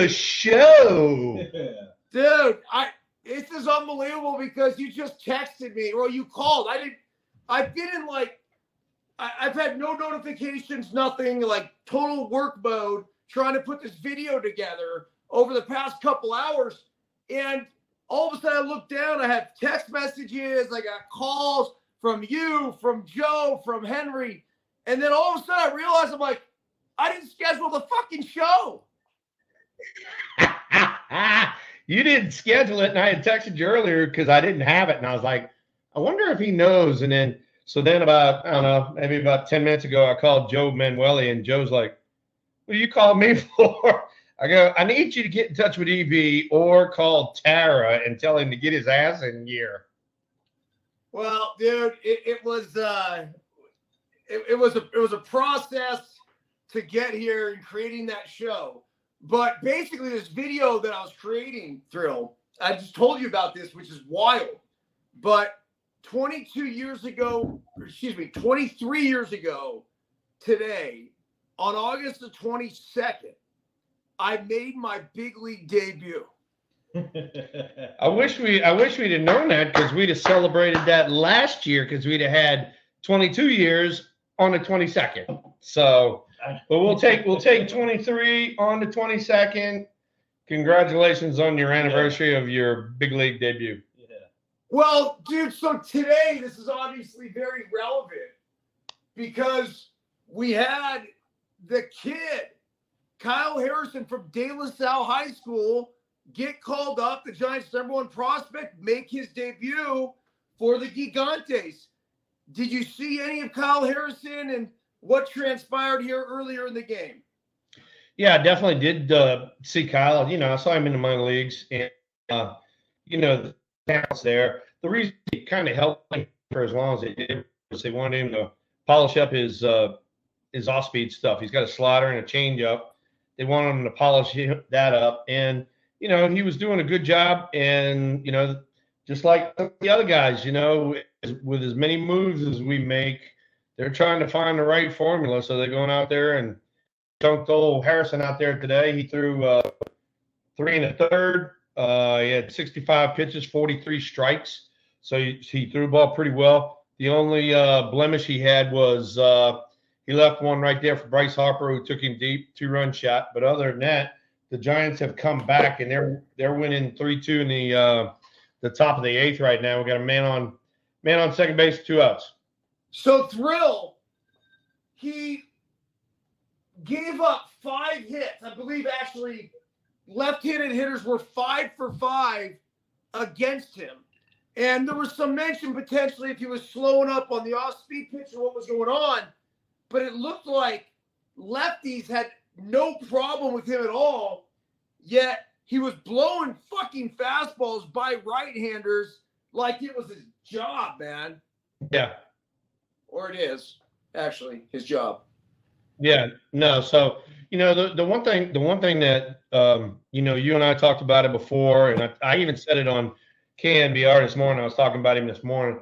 the show. Dude, I this is unbelievable because you just texted me or you called. I didn't I've been in like I, I've had no notifications, nothing, like total work mode, trying to put this video together over the past couple hours. And all of a sudden I look down, I have text messages, I got calls from you, from Joe, from Henry. And then all of a sudden I realize I'm like, I didn't schedule the fucking show. you didn't schedule it, and I had texted you earlier because I didn't have it, and I was like, I wonder if he knows. And then, so then about I don't know, maybe about ten minutes ago, I called Joe Manueli, and Joe's like, "What do you called me for?" I go, "I need you to get in touch with EB or call Tara and tell him to get his ass in gear." Well, dude, it, it was uh, it, it was a it was a process to get here and creating that show. But basically, this video that I was creating, Thrill, I just told you about this, which is wild. But 22 years ago, excuse me, 23 years ago today, on August the 22nd, I made my big league debut. I wish we I wish we'd have known that because we'd have celebrated that last year because we'd have had 22 years on the 22nd. So, but we'll take we'll take 23 on the 22nd. Congratulations on your anniversary of your big league debut. Yeah. Well, dude, so today this is obviously very relevant because we had the kid, Kyle Harrison from De La Salle High School, get called up, the Giants' number one prospect, make his debut for the Gigantes. Did you see any of Kyle Harrison and what transpired here earlier in the game? Yeah, I definitely did uh, see Kyle. You know, I saw him in the minor leagues, and uh, you know, the talent's there. The reason he kind of helped him for as long as they did was they wanted him to polish up his uh, his off speed stuff. He's got a slider and a changeup. They wanted him to polish that up, and you know, he was doing a good job. And you know, just like the other guys, you know, with as many moves as we make, they're trying to find the right formula. So they're going out there and dunked old Harrison out there today. He threw uh, three and a third. Uh, he had 65 pitches, 43 strikes. So he, he threw the ball pretty well. The only uh, blemish he had was uh, he left one right there for Bryce Harper, who took him deep, two run shot. But other than that, the Giants have come back and they're they're winning three two in the uh, the top of the eighth right now. We got a man on man on second base, two outs. So Thrill, he gave up five hits. I believe actually left-handed hitters were five for five against him. And there was some mention potentially if he was slowing up on the off-speed pitch or what was going on, but it looked like lefties had no problem with him at all. Yet he was blowing fucking fastballs by right-handers like it was his job, man. Yeah. Or it is actually his job. Yeah, no. So you know the the one thing the one thing that um, you know you and I talked about it before, and I, I even said it on KNBR this morning. I was talking about him this morning.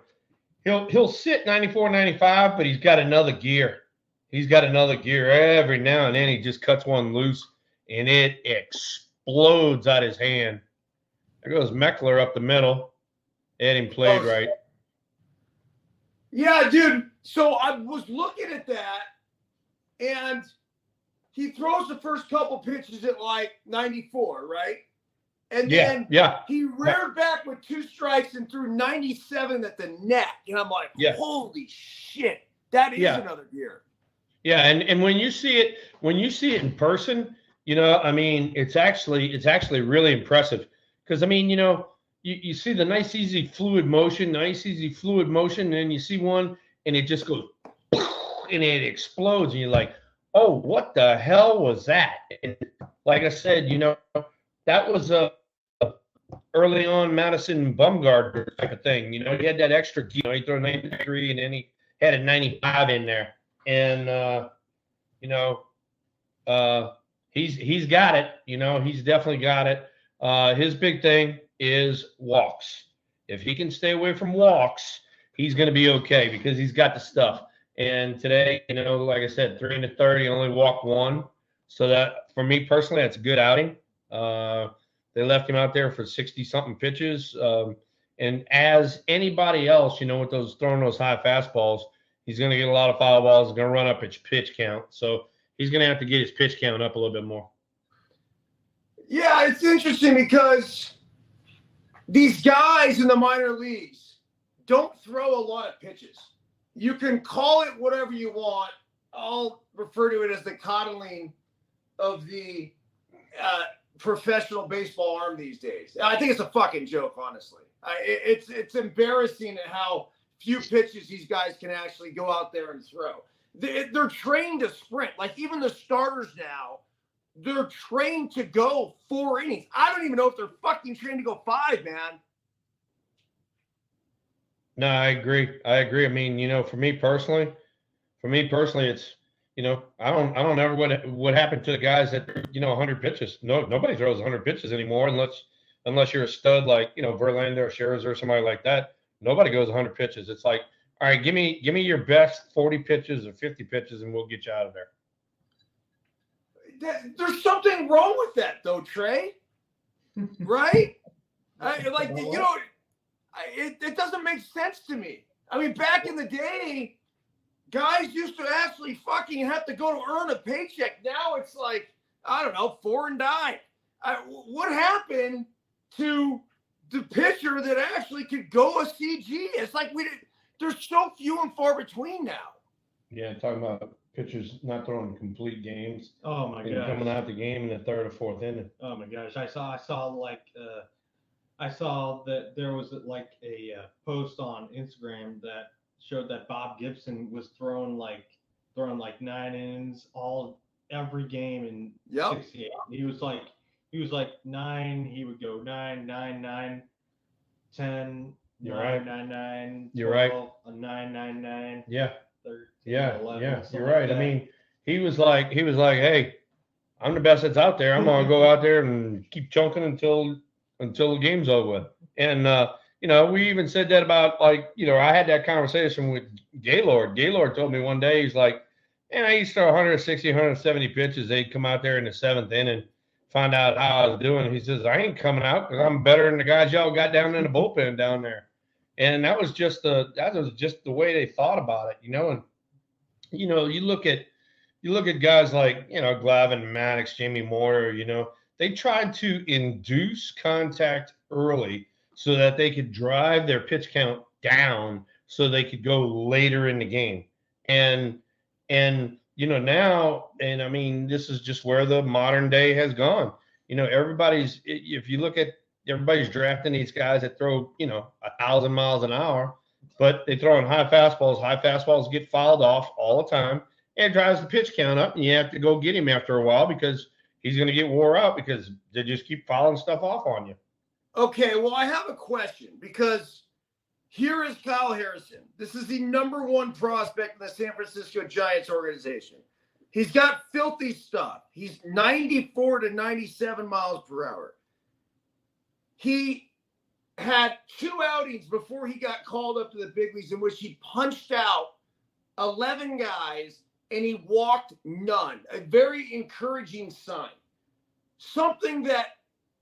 He'll he'll sit 94, 95, but he's got another gear. He's got another gear every now and then. He just cuts one loose, and it explodes out his hand. There goes Meckler up the middle. Had him played Oh, right. Yeah, dude. So I was looking at that, and he throws the first couple pitches at like 94, right? And Yeah, then yeah, he reared back with two strikes and threw 97 at the net. And I'm like, Yeah. holy shit, that is Yeah. another gear. yeah. And and when you see it when you see it in person, you know, I mean, it's actually it's actually really impressive because I mean, you know, you, you see the nice easy fluid motion, nice easy fluid motion, and you see one and it just goes and it explodes, and you're like, oh, what the hell was that? And like I said, you know, that was a, a early on Madison Bumgarner type of thing. You know, he had that extra, you know, he threw a 93 and then he had a 95 in there, and uh, you know, uh, he's he's got it. You know, he's definitely got it. Uh, his big thing is walks. If he can stay away from walks, he's going to be okay because he's got the stuff. And today, you know, like I said, three into 30, only walked one. So that for me personally, that's a good outing. Uh, they left him out there for 60 something pitches. Um, and as anybody else, you know, with those throwing those high fastballs, he's going to get a lot of foul balls. Going to run up his pitch count. So he's going to have to get his pitch count up a little bit more. Yeah, it's interesting because these guys in the minor leagues don't throw a lot of pitches. You can call it whatever you want. I'll refer to it as the coddling of the uh, professional baseball arm these days. I think it's a fucking joke, honestly. I, it's it's embarrassing how few pitches these guys can actually go out there and throw. They, they're trained to sprint. Like even the starters now, they're trained to go four innings. I don't even know if they're fucking trained to go five, man. No, I agree. I agree. I mean, you know, for me personally, for me personally, it's you know, I don't I don't know what what happened to the guys that you know 100 pitches. No, nobody throws 100 pitches anymore unless unless you're a stud like you know Verlander or Scherzer or somebody like that. Nobody goes 100 pitches. It's like, all right, give me give me your best 40 pitches or 50 pitches, and we'll get you out of there. There's something wrong with that, though, Trey. right? I, like you know, I, it, it doesn't make sense to me. I mean, back in the day, guys used to actually fucking have to go to earn a paycheck. Now it's like I don't know, four and dime. I, what happened to the pitcher that actually could go a CG? It's like we did. There's so few and far between now. Yeah, talking about pitchers not throwing complete games. Oh my god! Coming out the game in the third or fourth inning. Oh my gosh! I saw I saw like uh, I saw that there was like a uh, post on Instagram that showed that Bob Gibson was throwing like throwing like nine innings all every game in yep. 68. He was like he was like nine. He would go nine, nine, nine, ten. You're nine, right. Nine, nine, You're 12, right. A nine, nine, nine. Yeah. 13, yeah. 11, yeah. You're right. Like I mean, he was like he was like, hey, I'm the best that's out there. I'm gonna go out there and keep chunking until until the game's over. And uh, you know, we even said that about like, you know, I had that conversation with Gaylord. Gaylord told me one day, he's like, and I used to throw 160, 170 pitches. They'd come out there in the seventh inning, find out how I was doing. He says, I ain't coming out because I'm better than the guys y'all got down in the bullpen down there. And that was just the that was just the way they thought about it, you know. And you know, you look at you look at guys like, you know, Glavine, Maddux, Jamie Moyer, you know, they tried to induce contact early so that they could drive their pitch count down so they could go later in the game. And and you know now and I mean this is just where the modern day has gone. You know everybody's if you look at everybody's drafting these guys that throw, you know, a thousand miles an hour, but they throw in high fastballs. High fastballs get fouled off all the time. And it drives the pitch count up, and you have to go get him after a while because he's going to get wore out because they just keep fouling stuff off on you. Okay, well, I have a question because here is Kyle Harrison. This is the number one prospect in the San Francisco Giants organization. He's got filthy stuff. He's 94 to 97 miles per hour. He had two outings before he got called up to the big leagues in which he punched out 11 guys and he walked none. A very encouraging sign. Something that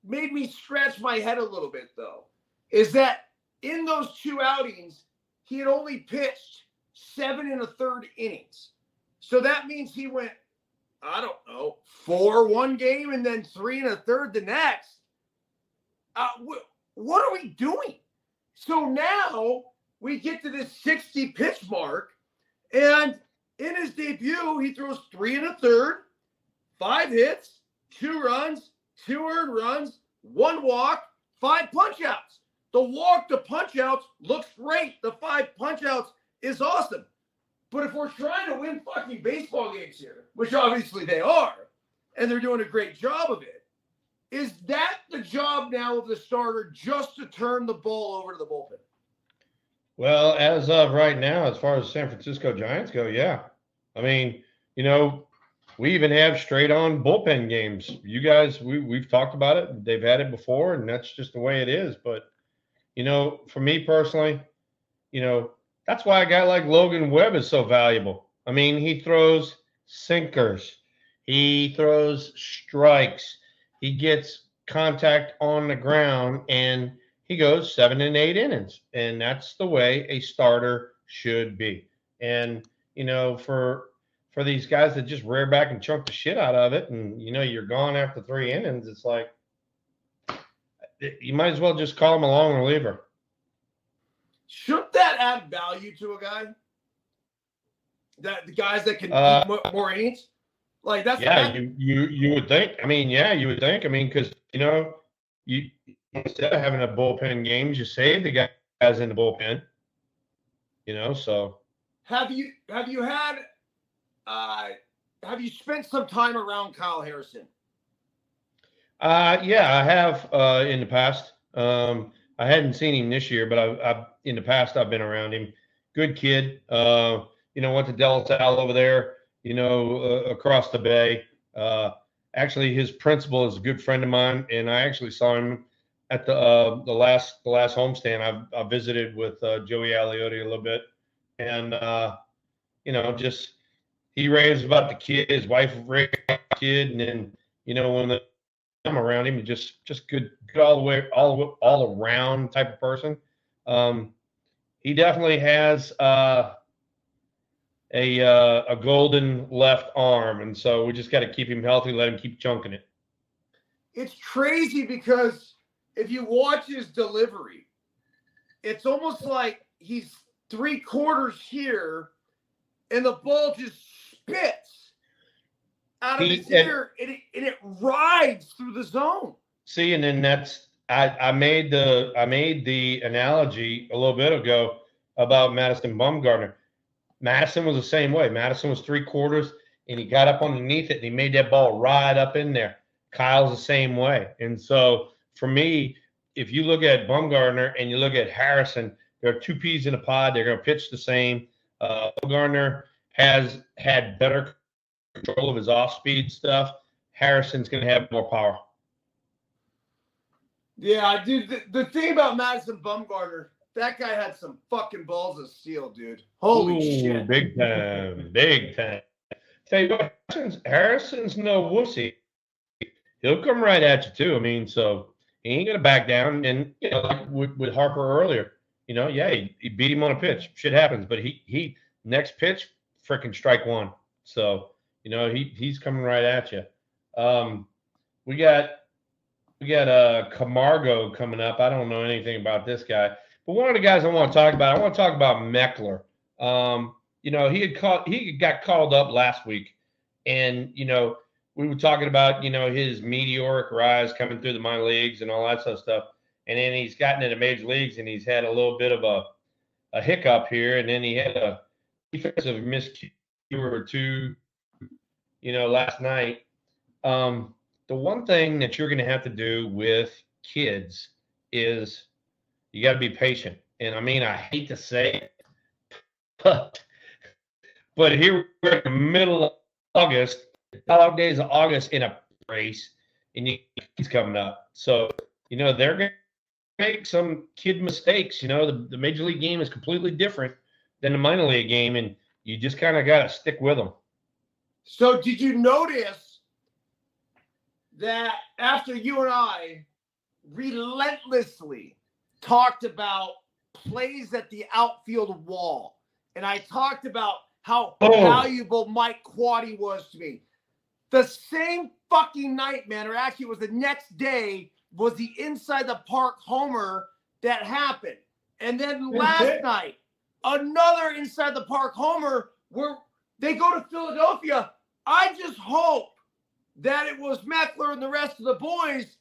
made me scratch my head a little bit though is that in those two outings he had only pitched seven and a third innings so that means he went i don't know four one game and then three and a third the next uh, wh- what are we doing so now we get to this 60 pitch mark and in his debut he throws three and a third five hits two runs two earned runs, one walk, five punchouts. The walk to punchouts looks great. The five punchouts is awesome. But if we're trying to win fucking baseball games here, which obviously they are, and they're doing a great job of it, is that the job now of the starter just to turn the ball over to the bullpen? Well, as of right now, as far as San Francisco Giants go, yeah. I mean, you know, we even have straight on bullpen games. You guys, we we've talked about it. They've had it before, and that's just the way it is. But you know, for me personally, you know, that's why a guy like Logan Webb is so valuable. I mean, he throws sinkers, he throws strikes, he gets contact on the ground, and he goes seven and eight innings. And that's the way a starter should be. And, you know, for for these guys that just rear back and chunk the shit out of it, and you know, you're gone after three innings, it's like you might as well just call him a long reliever. Shouldn't that add value to a guy? That the guys that can Uh, more, more innings, like that's Yeah, you you you would think. I mean, yeah, you would think. I mean, because you know, you instead of having a bullpen games, you save the guys in the bullpen. You know, so Have you have you had uh have you spent some time around Kyle Harrison? uh, yeah, I have uh, in the past. Um, I hadn't seen him this year, but I've, I've in the past I've been around him. Good kid. Uh, you know, went to De La Salle over there. You know, uh, across the bay. Uh, actually, his principal is a good friend of mine, and I actually saw him at the uh, the last the last homestand. I, I visited with uh, Joey Aliotti a little bit, and uh, you know, just he raves about the kid. His wife raised the kid, and then you know when the I'm around him, just just good, good all the way, all all around type of person. Um, he definitely has uh, a uh, a golden left arm, and so we just got to keep him healthy, let him keep chunking it. It's crazy because if you watch his delivery, it's almost like he's three quarters here, and the ball just spits out of He- his and- ear, and it, and it rides through the zone. See, and then that's I, I made the I made the analogy a little bit ago about Madison Bumgarner. Madison was the same way. Madison was three quarters, and he got up underneath it, and he made that ball ride up in there. Kyle's the same way, and so for me, if you look at Bumgarner and you look at Harrison, there are two peas in a pod. They're going to pitch the same. Uh, Bumgarner has had better control of his off-speed stuff. Harrison's going to have more power. Yeah, dude. The, the thing about Madison Bumgarner, that guy had some fucking balls of steel, dude. Holy Ooh, shit. Big time, big time. Tell you what, Harrison's, Harrison's no wussy. He'll come right at you too. I mean, so he ain't gonna back down. And you know, like with, with Harper earlier, you know, yeah, he, he beat him on a pitch. Shit happens, but he he next pitch, freaking strike one. So you know, he he's coming right at you. Um, we got we got uh Camargo coming up. I don't know anything about this guy, but one of the guys I want to talk about, I want to talk about Meckler. Um, you know, he had called he got called up last week, and you know, we were talking about you know his meteoric rise coming through the minor leagues and all that sort of stuff, and then he's gotten into major leagues and he's had a little bit of a a hiccup here, and then he had a defensive miscue or two, you know, last night. Um, the one thing that you're going to have to do with kids is you got to be patient. And I mean, I hate to say it, but but here we're in the middle of August, dog days of August in a race, and you, he's coming up. So you know they're going to make some kid mistakes. You know the, the major league game is completely different than the minor league game, and you just kind of got to stick with them. So did you notice that after you and I relentlessly talked about plays at the outfield wall, and I talked about how Oh. valuable Mike Quade was to me. The same fucking night, man, or actually it was the next day, was the inside the park homer that happened. And then last night, another inside the park homer where they go to Philadelphia. I just hope that it was Meckler and the rest of the boys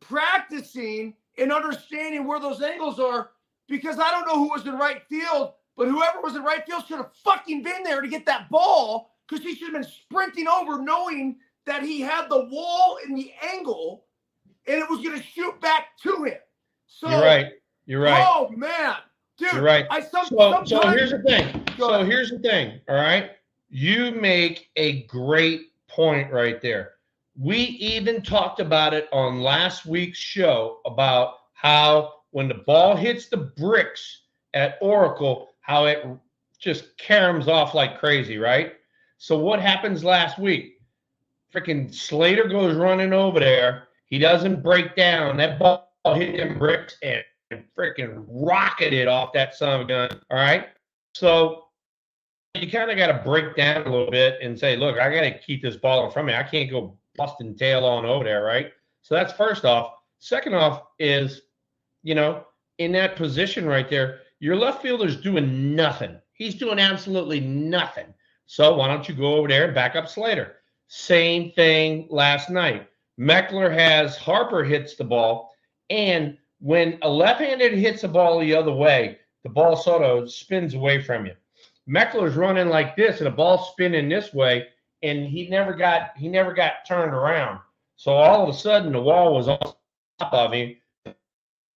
practicing and understanding where those angles are because I don't know who was in right field, but whoever was in right field should have fucking been there to get that ball because he should have been sprinting over knowing that he had the wall in the angle and it was going to shoot back to him. So, You're right. You're right. oh man, dude, You're right. I some, So, so here's the thing. So here's the thing. All right. You make a great point right there. We even talked about it on last week's show about how when the ball hits the bricks at Oracle, how it just caroms off like crazy, right? So what happens last week? Freaking Slater goes running over there. He doesn't break down. That ball hit them bricks and freaking rocketed off that son of a gun. All right. So you kind of got to break down a little bit and say, look, I got to keep this ball in front of me. I can't go busting tail on over there, right? So that's first off. Second off is, you know, in that position right there, your left fielder's doing nothing. He's doing absolutely nothing. So why don't you go over there and back up Slater? Same thing last night. Meckler has Harper hits the ball, and when a left-handed hits a ball the other way, the ball sort of spins away from you. Meckler's running like this, and the ball spinning this way, and he never got he never got turned around. So all of a sudden, the wall was on top of him.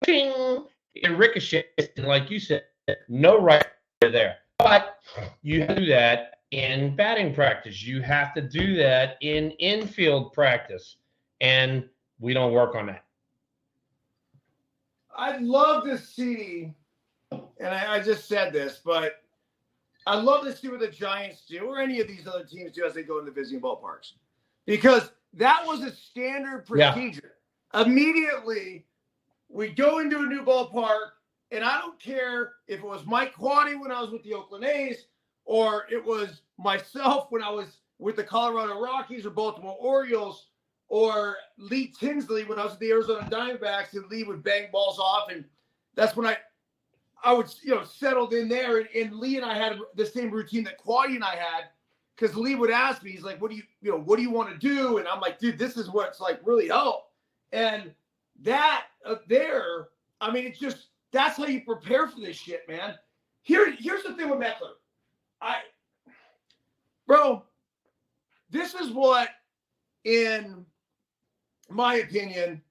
Ping! It ricocheted, and like you said, no right there. But you do that in batting practice. You have to do that in infield practice, and we don't work on that. I'd love to see, and I, I just said this, but I'd love to see what the Giants do or any of these other teams do as they go into visiting ballparks. Because that was a standard Yeah. procedure. Immediately, we go into a new ballpark, and I don't care if it was Mike Quade when I was with the Oakland A's or it was myself when I was with the Colorado Rockies or Baltimore Orioles or Lee Tinsley when I was with the Arizona Diamondbacks and Lee would bang balls off. And that's when I I would, you know, settled in there. And, and Lee and I had the same routine that Quade and I had because Lee would ask me, he's like, what do you, you know, what do you want to do? And I'm like, dude, this is what's like really help. And that up there, I mean, it's just, that's how you prepare for this shit, man. Here, here's the thing with Meckler. I, bro, this is what, in my opinion,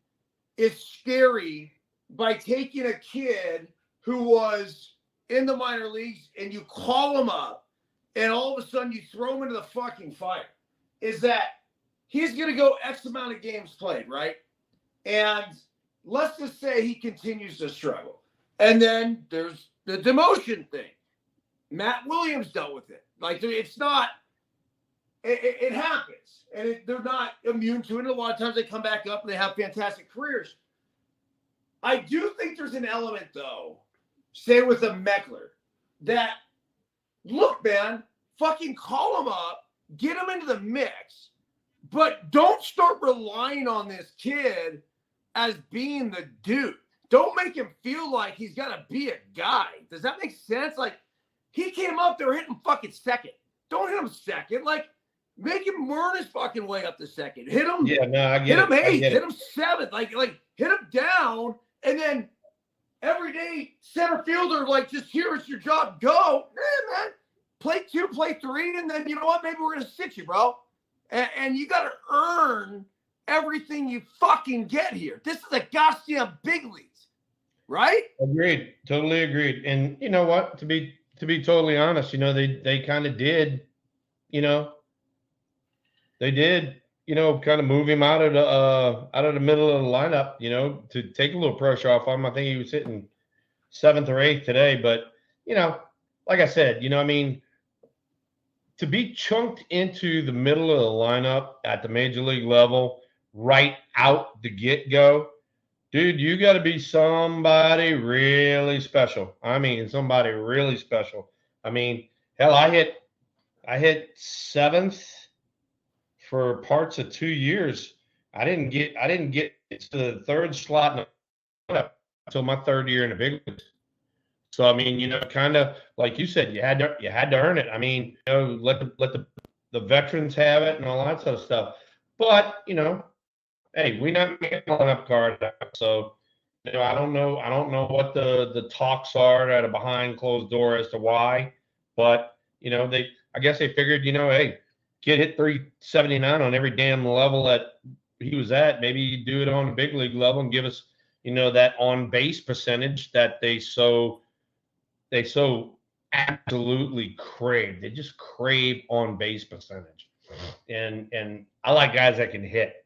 is scary by taking a kid who was in the minor leagues and you call him up and all of a sudden you throw him into the fucking fire. Is that he's going to go X amount of games played, right? And let's just say he continues to struggle. And then there's the demotion thing. Matt Williams dealt with it. Like it's not, it, it, it happens, and it, they're not immune to it. A lot of times they come back up and they have fantastic careers. I do think there's an element, though, say with a Meckler, that look, man, fucking call him up, get him into the mix, but don't start relying on this kid as being the dude. Don't make him feel like he's got to be a guy. Does that make sense? Like, he came up there hitting fucking second. Don't hit him second. Like, make him earn his fucking way up to second. Hit him. Yeah, no, I get him it. him eighth. Hit it. him seventh. Like, like hit him down, and then every day center fielder like just here it's your job. Go, yeah, man. Play two, play three, and then you know what? Maybe we're gonna sit you, bro. And, and you got to earn everything you fucking get here. This is a goddamn big leagues, right? Agreed. Totally agreed. And you know what? To be to be totally honest, you know, they they kind of did, you know, they did, you know, kind of move him out of the uh out of the middle of the lineup, you know, to take a little pressure off him. I think he was hitting seventh or eighth today, but you know, like I said, you know, I mean, to be chunked into the middle of the lineup at the major league level right out the get go, dude, you got to be somebody really special. I mean, somebody really special. I mean, hell, I hit, I hit seventh for parts of two years. I didn't get, I didn't get to the third slot until my third year in the big leagues. So I mean, you know, kind of like you said, you had to, you had to earn it. I mean, you know, let the let the the veterans have it and all that sort of stuff. But you know, hey, we're not making a lineup card, so you know, I don't know. I don't know what the the talks are at a behind closed door as to why, but you know, they. I guess they figured, you know, hey, kid hit 379 on every damn level that he was at. Maybe do it on the big league level and give us, you know, that on base percentage that they so they so absolutely crave. They just crave on base percentage, and and I like guys that can hit.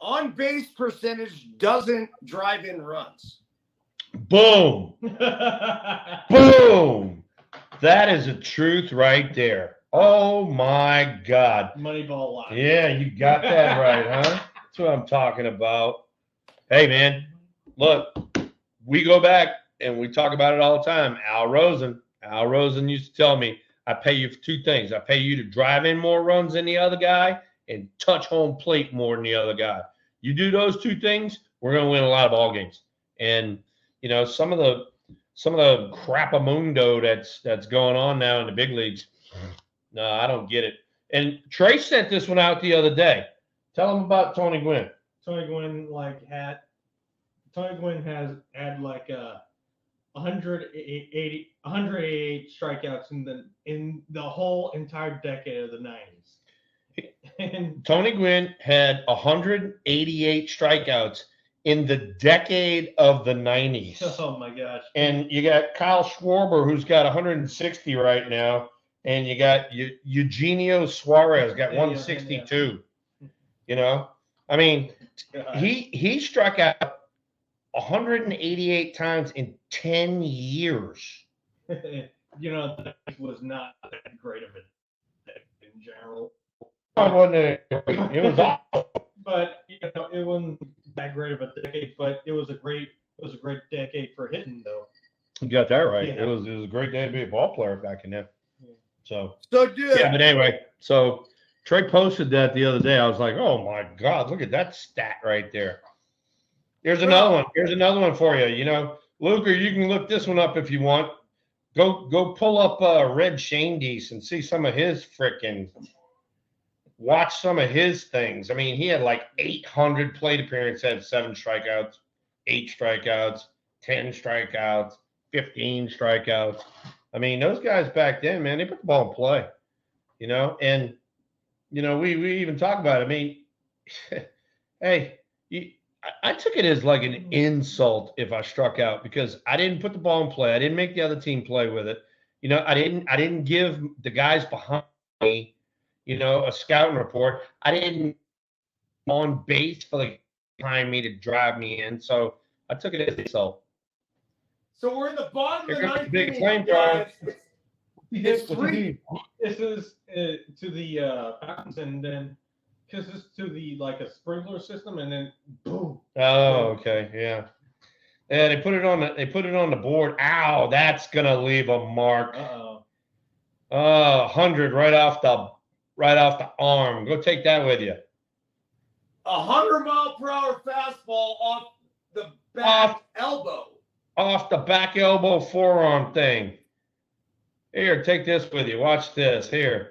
On base percentage doesn't drive in runs. Boom. Boom. That is a truth right there. Oh my God. Moneyball line. Yeah, you got that right, huh? That's what I'm talking about. Hey, man, look, we go back and we talk about it all the time. Al Rosen, Al Rosen used to tell me, I pay you for two things. I pay you to drive in more runs than the other guy and touch home plate more than the other guy. You do those two things, we're going to win a lot of ball games. And you know, some of the some of the crapamundo that's that's going on now in the big leagues. No, I don't get it. And Trey sent this one out the other day. Tell him about Tony Gwynn. Tony Gwynn like had Tony Gwynn has had like a 180 188 strikeouts in the in the whole entire decade of the 90s. And Tony Gwynn had 188 strikeouts in the decade of the 90s. oh my gosh. And you got Kyle Schwarber, who's got 160 right now, and you got Eu- Eugenio Suarez got Yeah, yeah, 162. You know, I mean, God. he he struck out 188 times in 10 years. you know, that was not that great of a in general. It wasn't a- it was awful. But you know, it wasn't that great of a decade, but it was a great it was a great decade for hitting though. You got that right. Yeah. It was it was a great day to be a ball player back in there. Yeah. So So, dude, yeah, but anyway, so Trey posted that the other day. I was like, oh my god, look at that stat right there. Here's another one. Here's another one for you. You know, Luker, you can look this one up if you want. Go go pull up uh, Red Schoendienst and see some of his freaking. Watch some of his things. I mean, he had like 800 plate appearances, had seven strikeouts, eight strikeouts, 10 strikeouts, 15 strikeouts. I mean, those guys back then, man, they put the ball in play, you know. And you know, we we even talk about. It. I mean, hey, you, I, I took it as like an insult if I struck out because I didn't put the ball in play. I didn't make the other team play with it. You know, I didn't I didn't give the guys behind me, you know, a scouting report. I didn't on base for the behind me to drive me in. So I took it as an insult. so we're in the bottom of Here the comes ninth the big inning, flamethrower. guys. It's three. This is uh, to the uh, fountains and then because it's to the like a sprinkler system and then boom. Oh, okay, yeah. Yeah, they put it on the they put it on the board. Ow, that's gonna leave a mark. Uh oh. Uh, hundred right off the right off the arm. Go take that with you. A hundred mile per hour fastball off the back Off. elbow. Off the back elbow forearm thing. Here, take this with you. Watch this. Here.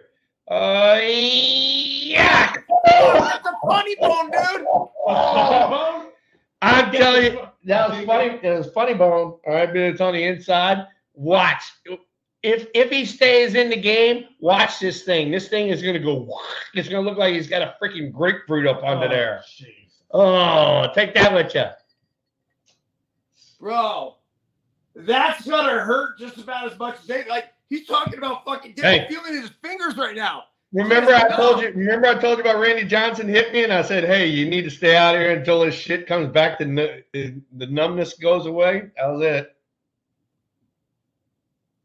Uh, yeah. Oh, that's a funny bone, dude. Oh, I'm telling you, that was funny. It was funny bone. All right, but it's on the inside. Watch. If if he stays in the game, watch this thing. This thing is gonna go. It's gonna look like he's got a freaking grapefruit up under oh, there. Jeez. Oh, take that with you. Bro, that's gonna hurt just about as much as they like. He's talking about fucking Hey. feeling his fingers right now. Remember I told you. Remember I told you about Randy Johnson hit me, and I said, "Hey, you need to stay out here until this shit comes back. The the the numbness goes away." That was it.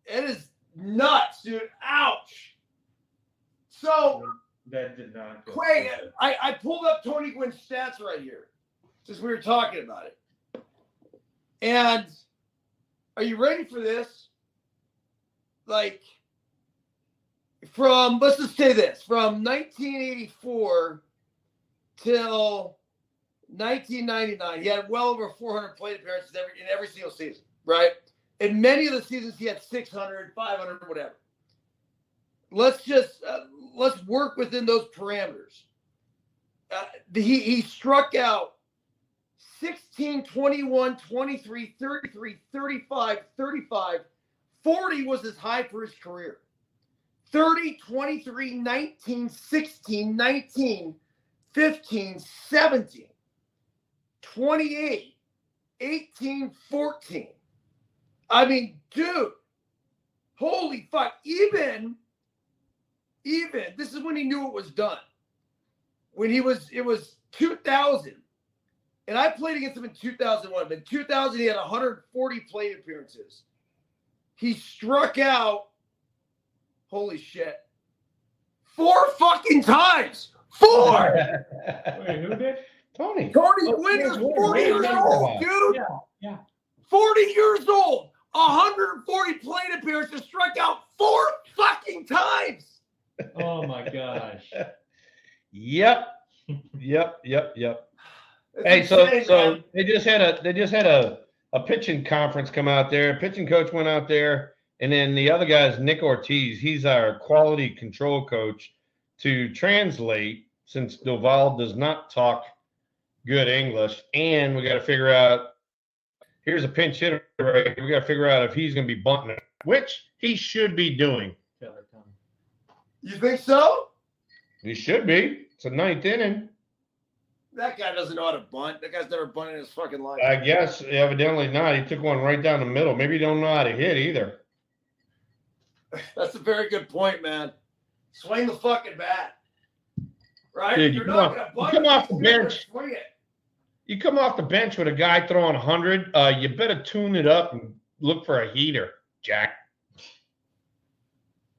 It is nuts, dude. Ouch. So That did not. go Quay. I, I pulled up Tony Gwynn's stats right here since we were talking about it. And are you ready for this? Like, from, let's just say this from 1984 till 1999, he had well over 400 plate appearances every, in every single season, right? In many of the seasons, he had 600, 500, whatever. Let's just uh, let's work within those parameters. Uh, he he struck out 16, 21, 23, 33, 35, 35. 40 was his high for his career. 30, 23, 19, 16, 19, 15, 17, 28, 18, 14. I mean, dude, holy fuck. Even, even, this is when he knew it was done. When he was, it was 2000. and I played against him in 2001. But in 2000, he had 140 plate appearances. He struck out, holy shit, four fucking times. Four! Wait, who did? Tony. Tony Oh, Gwynn is 40 years old, dude. Yeah, yeah. 40 years old. 140 plate appearances, struck out four fucking times. Oh my gosh. Yep. Yep. Yep. Yep. It's Hey, so insane, so man. they just had a they just had a a pitching conference come out there. Pitching coach went out there, and then the other guy is Nick Ortiz. He's our quality control coach to translate since Doval does not talk good English, and we got to figure out. Here's a pinch hitter. Right? We got to figure out if he's going to be bunting it, which he should be doing. You think so? He should be. It's a ninth inning. That guy doesn't know how to bunt. That guy's never bunted in his fucking life. I guess evidently not. He took one right down the middle. Maybe he don't know how to hit either. That's a very good point, man. Swing the fucking bat. Right? Dude, you You're come not off- gonna you bunt come off the bench. Swing it. You come off the bench with a guy throwing 100, uh, you better tune it up and look for a heater, Jack.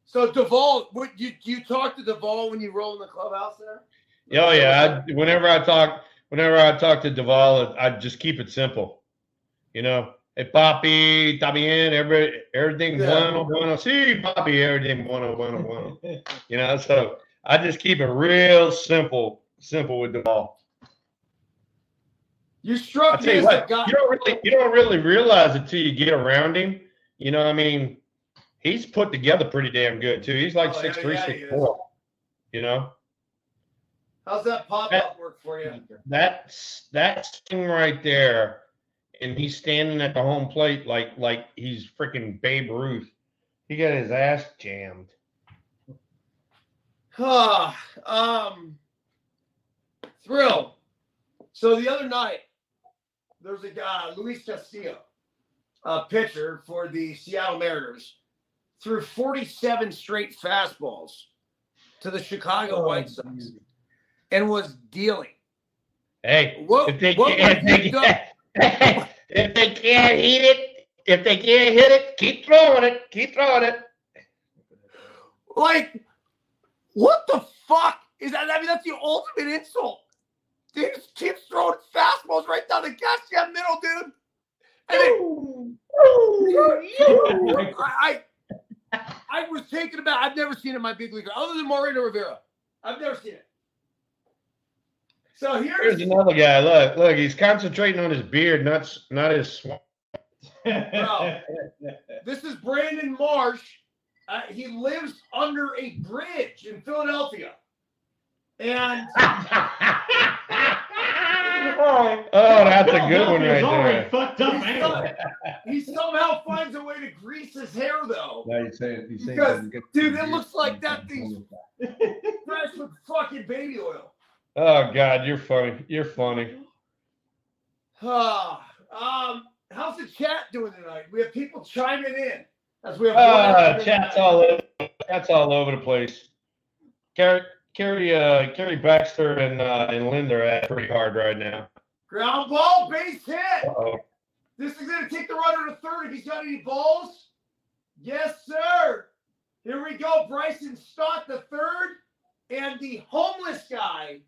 So Doval, would you you talk to Doval when you roll in the clubhouse there? Oh yeah, I, whenever I talk, whenever I talk to Doval, I just keep it simple. You know, hey Poppy, está bien, every, everything Yeah. bueno, bueno, sí, Poppy, everything bueno, bueno, bueno. You know, so I just keep it real simple, simple with Doval. You struck me you as what, guy. you don't really, you don't really realize it till you get around him. You know, I mean, he's put together pretty damn good too. He's like Oh, yeah, three, yeah, six four. You know, How's that pop up work for you? that's that thing right there, and he's standing at the home plate like like he's freaking Babe Ruth. He got his ass jammed. Ah, um, thrill. So the other night, there was a guy, Luis Castillo, a pitcher for the Seattle Mariners, threw 47 straight fastballs to the Chicago Oh, White Sox and was dealing. Hey, What, if they what can't, if they can't, if they can't hit it, if they can't hit it, keep throwing it, keep throwing it. Like, what the fuck is that? I mean, that's the ultimate insult. Dude just keeps throwing fastballs right down the goddamn middle, dude. And it, I, I, I was taken aback. I've never seen it in my big league, other than Mariano Rivera. I've never seen it. So here's, Here's another guy. Look, look, he's concentrating on his beard, not not his swamp. Bro. this is Brandon Marsh. Uh, he lives under a bridge in Philadelphia, and oh, that's a good one right He's already there. fucked up anyway. he somehow finds a way to grease his hair though. No, he's saying, he's saying Because, doesn't dude, it looks like that thing's fresh with fucking baby oil. Oh God, you're funny. You're funny. Ah, um, how's the chat doing tonight? We have people chiming in as we have. Uh, chat's all over. Chat's all over the place. Carrie, Carrie, uh, Carrie Baxter and uh, and Linda are at pretty hard right now. Ground ball, base hit. Uh-oh. This is going to take the runner to third if he's got any balls. Yes, sir. Here we go. Bryson Stott, the third, and the homeless guy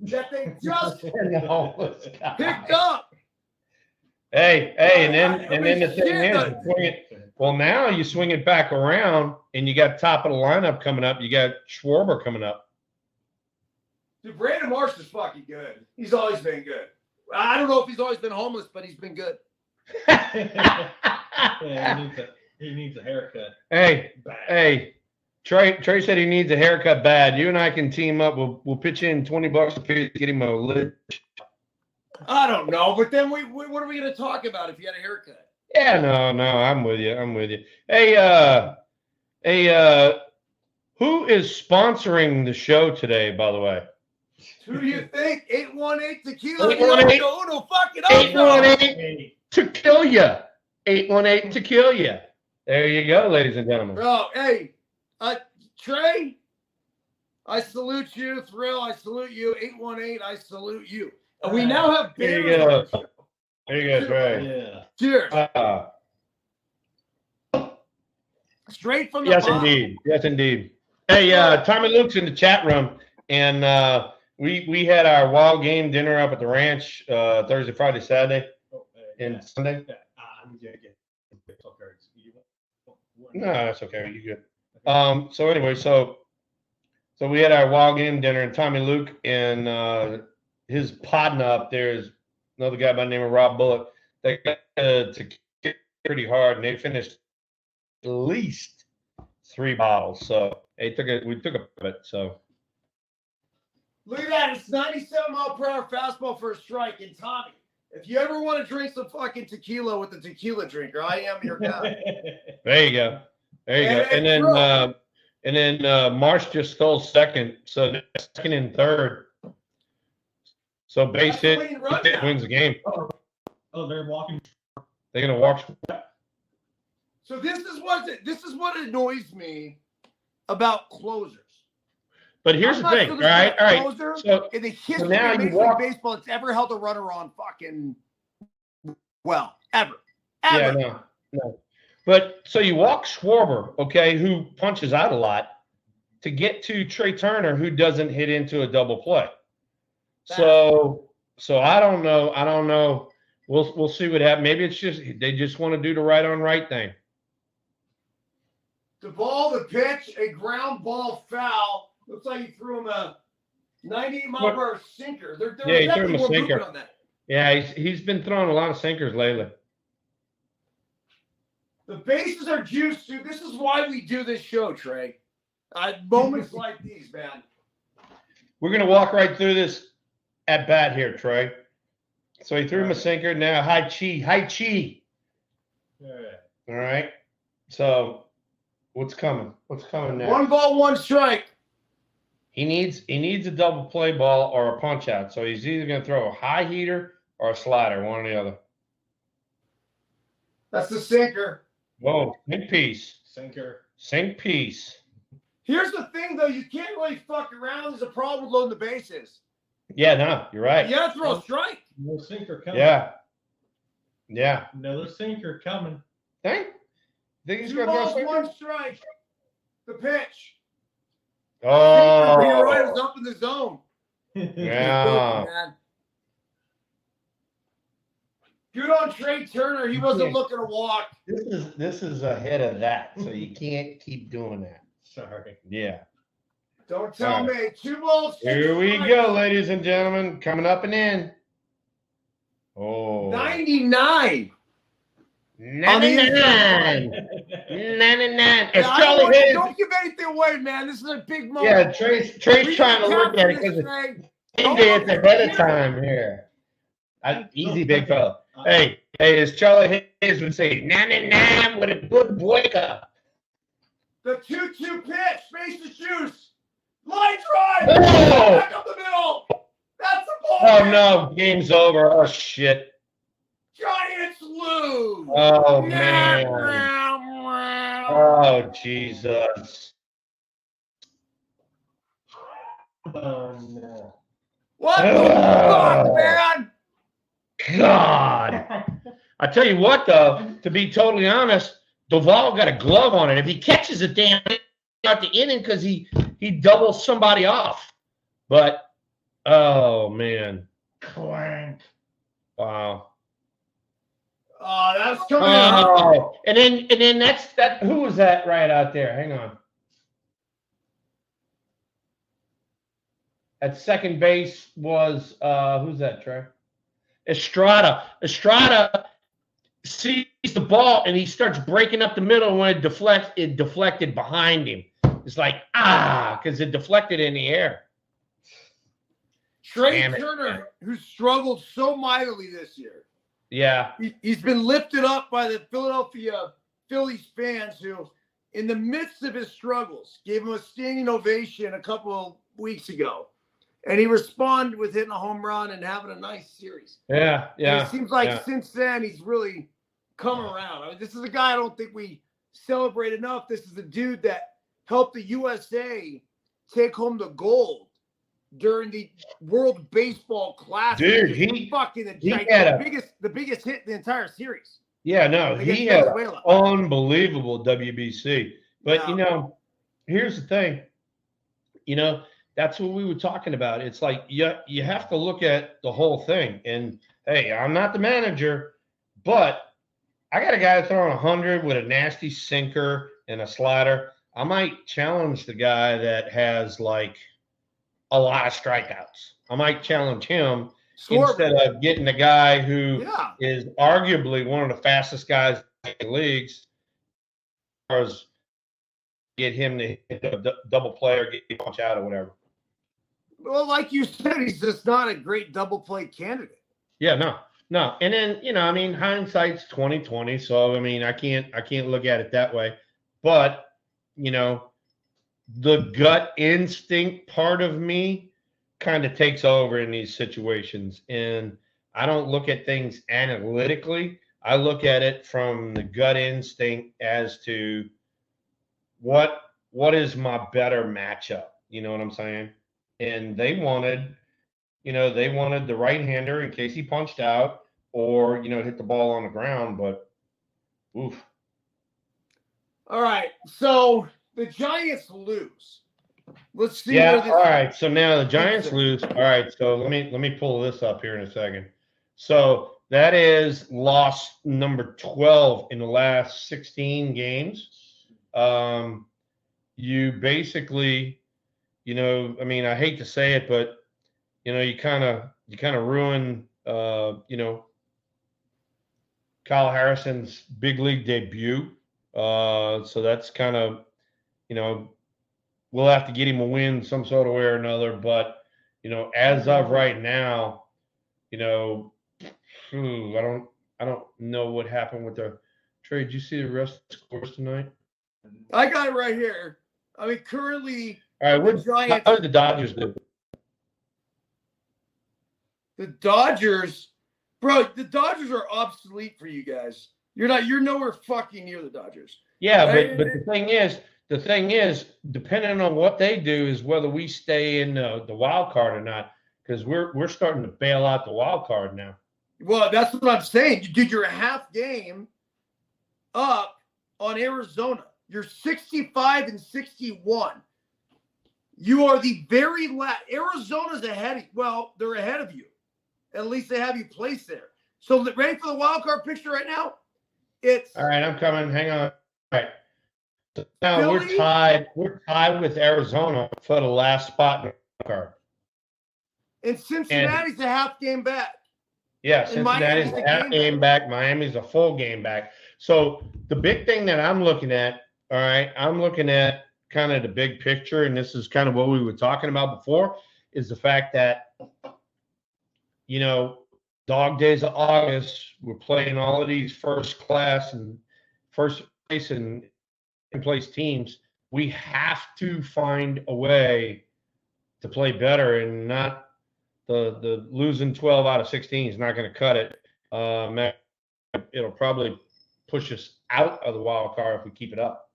that they just picked up. Hey, hey, and then and then the thing is, you swing it, well, now you swing it back around, and you got top of the lineup coming up. You got Schwarber coming up. Dude, Brandon Marsh is fucking good. He's always been good. I don't know if he's always been homeless, but he's been good. Yeah, he needs a he needs a haircut. hey, Bad. hey, Trey. Trey said he needs a haircut bad. You and I can team up. We'll we'll pitch in twenty bucks a piece to get him a lit. I don't know, but then we, we what are we going to talk about if you had a haircut? Yeah, no, no, I'm with you. I'm with you. Hey, uh, hey, uh, who is sponsoring the show today? By the way, Who do you think? 818 tequila. 818. No, no, fucking eight up. to kill you. Eight one eight to kill you. There you go, ladies and gentlemen. Bro, hey, uh, Trey, I salute you. Thrill, I salute you. 818, I salute you. And we now have There you go. There you go, Trey. Yeah. Cheers. Uh, Straight from the yes, bottom. indeed. Yes, indeed. Hey, uh, Tommy Luke's in the chat room, and uh, we we had our wild game dinner up at the ranch uh, Thursday, Friday, Saturday, Oh, uh, and yeah. Sunday. Yeah, uh, I'm gonna get baseball cards. You want- want- No, that's okay. You good? Um. So anyway, so so we had our wild game dinner, and Tommy Luke and uh, his partner up there is another guy by the name of Rob Bullock. They got uh, to get pretty hard, and they finished at least three bottles. So they took it. We took a bit. So Look at that. It's 97 mile per hour fastball for a strike. And Tommy, if you ever want to drink some fucking tequila with the tequila drinker, I am your guy. there you go. There you go. And And then uh, and then uh, Marsh just stole second. So second and third. So base hit, the hit wins the game. oh, they're walking. They're gonna walk. So this is what this is what annoys me about closers. But here's I'm the thing. All right, all right. So in the history now of Major walk- Baseball that's ever held a runner on fucking well ever yeah, ever. no, no. But so you walk Schwarber, okay, who punches out a lot, to get to Trey Turner, who doesn't hit into a double play. So so I don't know. I don't know. We'll we'll see what happens. Maybe it's just they just want to do the right on right thing. The ball, the pitch, a ground ball foul. Looks like he threw him a 90 mile per hour sinker. They're, they're Yeah, he threw him a sinker. On that. Yeah, he's, he's been throwing a lot of sinkers lately. The bases are juiced, dude. This is why we do this show, Trey. At moments like these, man. We're gonna walk right through this at bat here, Trey. So he threw him a sinker. Now high chi, high chi. Yeah. All right. So what's coming? What's coming now? One ball, one strike. He needs he needs a double play ball or a punch out. So he's either gonna throw a high heater or a slider, one or the other. That's the sinker. Whoa, sink piece. Sinker. Sink piece. Here's the thing, though. You can't really fuck around. There's a problem with loading the bases. Yeah, no, you're right. You gotta throw a strike. No sinker coming. Yeah. Yeah. Another sinker coming. Think? Think he's Two gonna throw a sinker? one strike. The pitch. Oh, Leroy was up in the zone. yeah. Man. Good on Trey Turner. He wasn't looking to walk. This is this is ahead of that, so you can't keep doing that. Sorry. Yeah. Don't tell All me. Two balls. two Here we strikes. go, ladies and gentlemen, coming up and in. Oh, 99. On 99. 99. It's Yeah, I don't, Charlie Hayes. don't give anything away, man. This is a big moment. Yeah, Trey's We trying to look at it because this, it's Trey. game day. It's ahead of time here. I, easy, big fella. Hey, hey, as Charlie Hayes would say, 99 with a good wake up. The 2 2 pitch. Space the juice. Line drive. Oh! Back up the middle. That's the ball. Oh, no, game's over. Oh, shit. Giants lose. Oh, man. Oh, Jesus. Oh no. What the fuck, ah. man? God. I tell you what, though, to be totally honest, Doval got a glove on it. If he catches it, damn, out the inning because he he doubles somebody off. But oh man, Clank. wow. Oh, that's coming out. Oh, and then and then that's that. Who was that right out there? Hang on. At second base was uh who's that, Trey? Estrada. Estrada sees the ball and he starts breaking up the middle when it deflects it deflected behind him. It's like ah, because it deflected in the air. Trey Damn it. Turner, who struggled so mightily this year, Yeah. he, he's been lifted up by the Philadelphia Phillies fans who, in the midst of his struggles, gave him a standing ovation a couple of weeks ago. And he responded with hitting a home run and having a nice series. Yeah. And Yeah. it seems like yeah. since then he's really come around. I mean, this is a guy I don't think we celebrate enough. This is the dude that helped the USA take home the gold during the World Baseball Classic. Dude, he- fucking the, he giant- had the biggest the biggest hit in the entire series. Yeah, no, he had unbelievable WBC. But you know, here's the thing. You know, that's what we were talking about. It's like you you have to look at the whole thing. And hey, I'm not the manager, but I got a guy throwing a hundred with a nasty sinker and a slider. I might challenge the guy that has like a lot of strikeouts. I might challenge him Schwarber. instead of getting the guy who yeah. is arguably one of the fastest guys in the leagues. As get him to hit a double play or get a punch out or whatever. Well, like you said, he's just not a great double play candidate. Yeah, no, no. And then you know, I mean, hindsight's twenty twenty. So I mean, I can't I can't look at it that way. But you know, the gut instinct part of me kind of takes over in these situations, and I don't look at things analytically. I look at it from the gut instinct as to what what is my better matchup. You know what I'm saying? And they wanted you know, they wanted the right hander in case he punched out or, you know, hit the ball on the ground, but oof. All right. So the Giants lose. Let's see Yeah, all right. So now the Giants lose. All right, so let me let me pull this up here in a second. So that is loss number 12 in the last 16 games. Um you basically, you know, I mean, I hate to say it, but you know, you kind of you kind of ruin uh, you know, Kyle Harrison's big league debut. Uh, so that's kind of, you know, we'll have to get him a win some sort of way or another. But you know, as of right now, you know, phew, I don't, I don't know what happened with the trade. Did you see the rest of the scores tonight? I got it right here. I mean, currently All right, what The Giants- how did the Dodgers do? the Dodgers, bro, the Dodgers are obsolete for you guys. You're not. You're nowhere fucking near the Dodgers. Yeah, but but the thing is, the thing is, depending on what they do, is whether we stay in the, the wild card or not. Because we're we're starting to bail out the wild card now. Well, that's what I'm saying. Dude, you're a half game up on Arizona. You're 65 and 61. You are the very last. Arizona's ahead. Of, well, they're ahead of you. At least they have you placed there. So ready for the wild card picture right now? It's All right, I'm coming. Hang on. All right. So now we're tied. We're tied with Arizona for the last spot in the card. and Cincinnati's a half game back. Yeah, And Cincinnati's a half game game back. Miami's a full game back. So the big thing that I'm looking at, all right, I'm looking at kind of the big picture, and this is kind of what we were talking about before, is the fact that, you know, dog days of August, we're playing all of these first class and first place and place teams. We have to find a way to play better and not the the losing 12 out of 16 is not going to cut it. Um, it'll probably push us out of the wild card if we keep it up.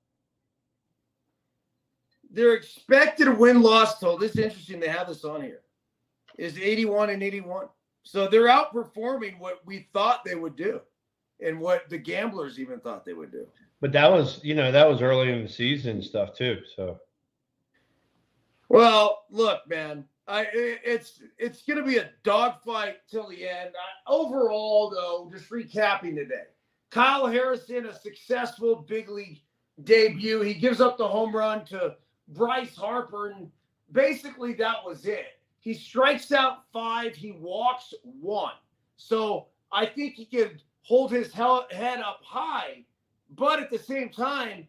Their expected win loss total, this is interesting. They have this on here, is 81 and 81. So they're outperforming what we thought they would do and what the gamblers even thought they would do. But that was, you know, that was early in the season stuff too. So Well, look, man, I it's it's going to be a dogfight till the end. I, overall, though, just recapping today, Kyle Harrison, a successful big league debut. He gives up the home run to Bryce Harper, and basically that was it. He strikes out five. He walks one. So I think he could hold his head up high, but at the same time,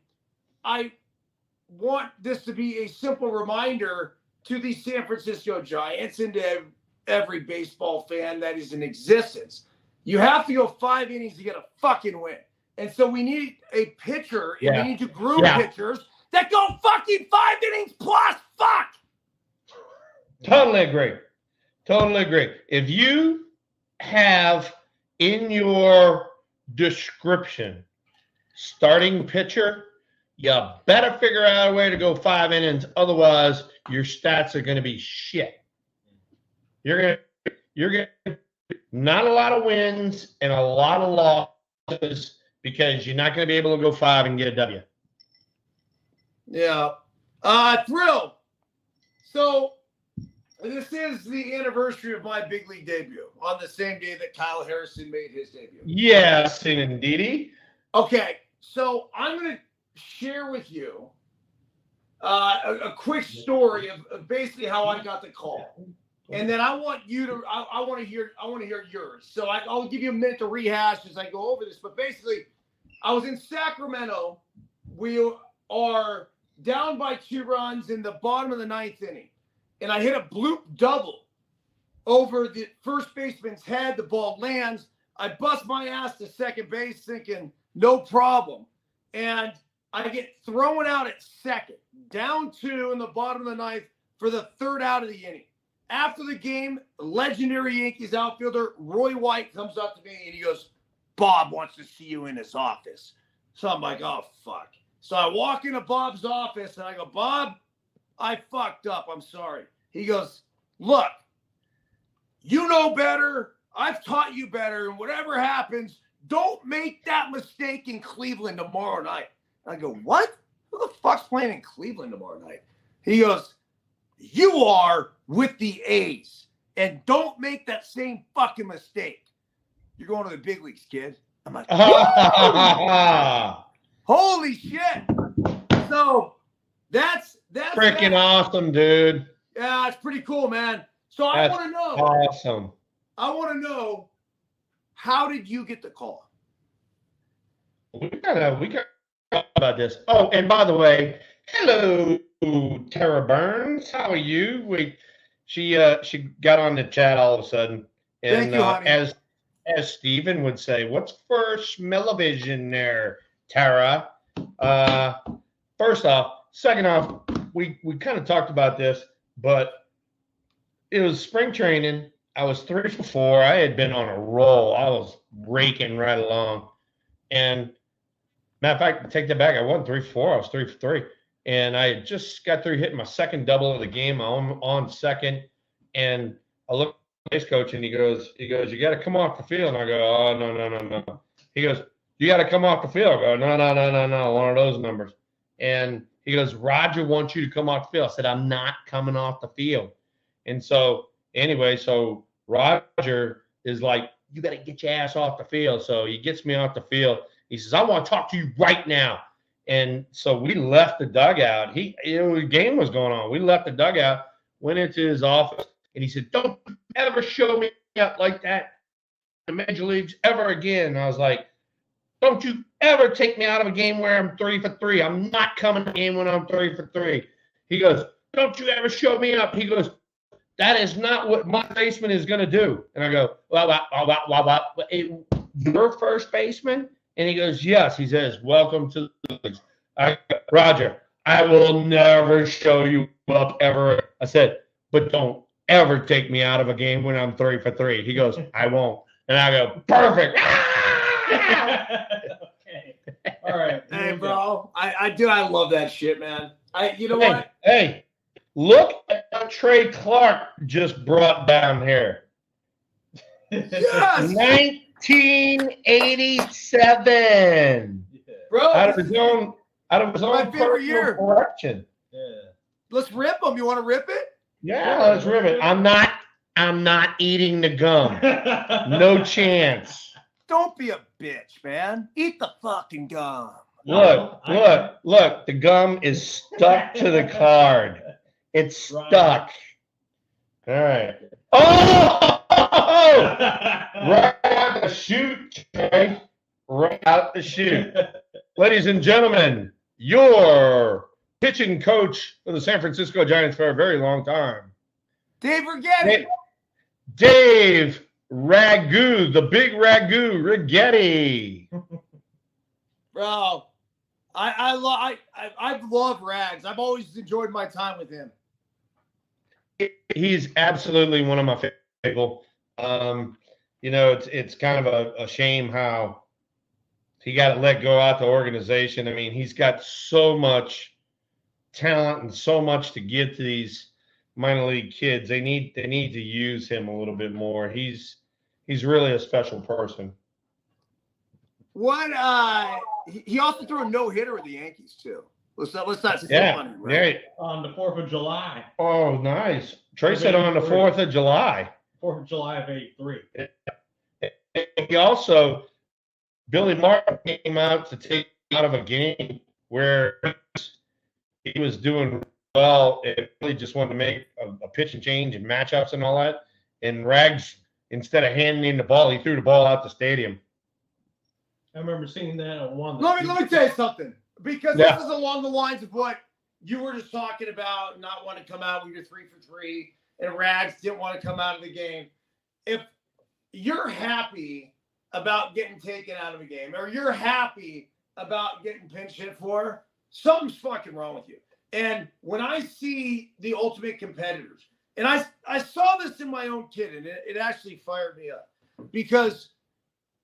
I want this to be a simple reminder to the San Francisco Giants and to every baseball fan that is in existence. You have to go five innings to get a fucking win. And so we need a pitcher and Yeah. we need to groom Yeah. pitchers that go fucking five innings plus. Fuck. totally agree. Totally agree. If you have in your description starting pitcher, you better figure out a way to go five innings. Otherwise, your stats are going to be shit. You're gonna you're gonna not a lot of wins and a lot of losses because you're not gonna be able to go five and get a W. Yeah. Uh thrill. So this is the anniversary of my big league debut on the same day that Kyle Harrison made his debut. Yes, indeedy. Okay, so I'm going to share with you uh, a, a quick story of, of basically how I got the call, and then I want you to I, I want to hear I want to hear yours. So I, I'll give you a minute to rehash as I go over this. But basically, I was in Sacramento. We are down by two runs in the bottom of the ninth inning, and I hit a bloop double over the first baseman's head. The ball lands. I bust my ass to second base, thinking no problem. And I get thrown out at second, down two in the bottom of the ninth for the third out of the inning. After the game, legendary Yankees outfielder Roy White comes up to me and he goes, Bob wants to see you in his office. So I'm like, oh, fuck. So I walk into Bob's office and I go, Bob, I fucked up. I'm sorry. He goes, look, you know better. I've taught you better. And whatever happens, don't make that mistake in Cleveland tomorrow night. I go, what? Who the fuck's playing in Cleveland tomorrow night? He goes, you are with the A's. And don't make that same fucking mistake. You're going to the big leagues, kid. I'm like, holy shit. So that's that's Freaking that. awesome, dude. Yeah, it's pretty cool, man. So I want to know. Awesome. I want to know how did you get the call? We gotta we gotta talk about this. Oh, and by the way, hello, Tara Burns. How are you? We she uh she got on the chat all of a sudden. And Thank you, uh, as as Stephen would say, what's first smell-o-vision there, Tara? Uh first off, second off, we we kind of talked about this, but it was spring training. I was three for four. I had been on a roll. I was raking right along. And matter of fact, take that back. I wasn't three for four. I was three for three. And I just got through hitting my second double of the game. I'm on second. And I look at his coach and he goes, he goes, you got to come off the field. And I go, oh, no, no, no, no. He goes, you got to come off the field. I go, no, no, no, no, no. One of those numbers. And he goes, Roger wants you to come off the field. I said, I'm not coming off the field. And so, anyway, so Roger is like, you got to get your ass off the field. So he gets me off the field. He says, I want to talk to you right now. And so we left the dugout. He, know, the game was going on. We left the dugout, went into his office, and he said, Don't ever show me up like that in the major leagues ever again. And I was like, Don't you ever take me out of a game where I'm three for three. I'm not coming to game when I'm three for three. He goes, Don't you ever show me up. He goes, That is not what my baseman is going to do. And I go, Well, well, well, well, well, well, it- your first baseman? And he goes, Yes. He says, Welcome to the leagues. I, Roger, I will never show you up ever. I said, But don't ever take me out of a game when I'm three for three. He goes, I won't. And I go, Perfect. okay. All right. Hey, here we go. bro, I, I do. I love that shit, man. I, you know hey, what? hey, look at what Trey Clark just brought down here. Yes, 1987. Yeah. bro. Out of his own, out of his My own favorite personal year. collection. Yeah. Let's rip them. You want to rip it? Yeah, let's rip it. I'm not. I'm not eating the gum. No chance. Don't be a bitch, man. Eat the fucking gum. Look, I- look, look. The gum is stuck to the card. It's Right. stuck. All right. Oh! Right out the chute, Trey. Right out the chute. Ladies and gentlemen, your pitching coach for the San Francisco Giants for a very long time, Dave, forget it. Dave Ragu, the big Ragu, Righetti. Bro, I I, lo- I I I love Rags. I've always enjoyed my time with him. He's absolutely one of my favorite people. Um, you know, it's it's kind of a, a shame how he got to let go out the organization. I mean, he's got so much talent and so much to give to these minor league kids, they need they need to use him a little bit more. He's he's really a special person. What? Uh, he, also threw a no hitter with the Yankees too. Let's not let's not. Yeah, on him, right? yeah. on the Fourth of July. Oh, nice. Trey said on the Fourth of July. Fourth of July of '83. He also Billy Martin came out to take out of a game where he was doing well and really just wanted to make a, a pitch and change and matchups and all that. And Rags, instead of handing in the ball, he threw the ball out the stadium. I remember seeing that on one. Let me let me tell you something because Yeah. this is along the lines of what you were just talking about, not want to come out when you're three for three, and Rags didn't want to come out of the game. If you're happy about getting taken out of a game, or you're happy about getting pinch hit for, something's fucking wrong with you. And when I see the ultimate competitors, and I I saw this in my own kid, and it, it actually fired me up because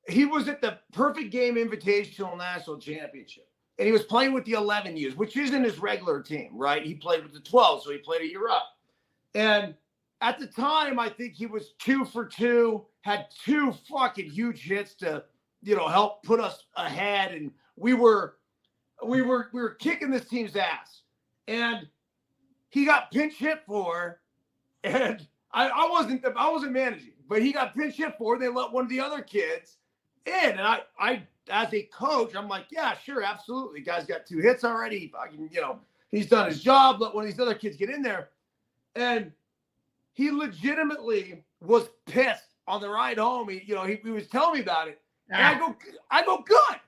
he was at the perfect game invitational national championship and he was playing with the 11 U's, which isn't his regular team, right? He played with the 12, so he played a year up. And at the time, I think he was two for two, had two fucking huge hits to, you know, help put us ahead. And we were, we were, we were kicking this team's ass. And he got pinch hit for, and I, I wasn't, I wasn't managing, but he got pinch hit for. They let one of the other kids in, and I, I, as a coach, I'm like, yeah, sure, absolutely. The Guy's got two hits already. Fucking, you know, he's done his job. Let one of these other kids get in there, and he legitimately was pissed on the ride home. He, you know, he, he was telling me about it, and I go, I go, good.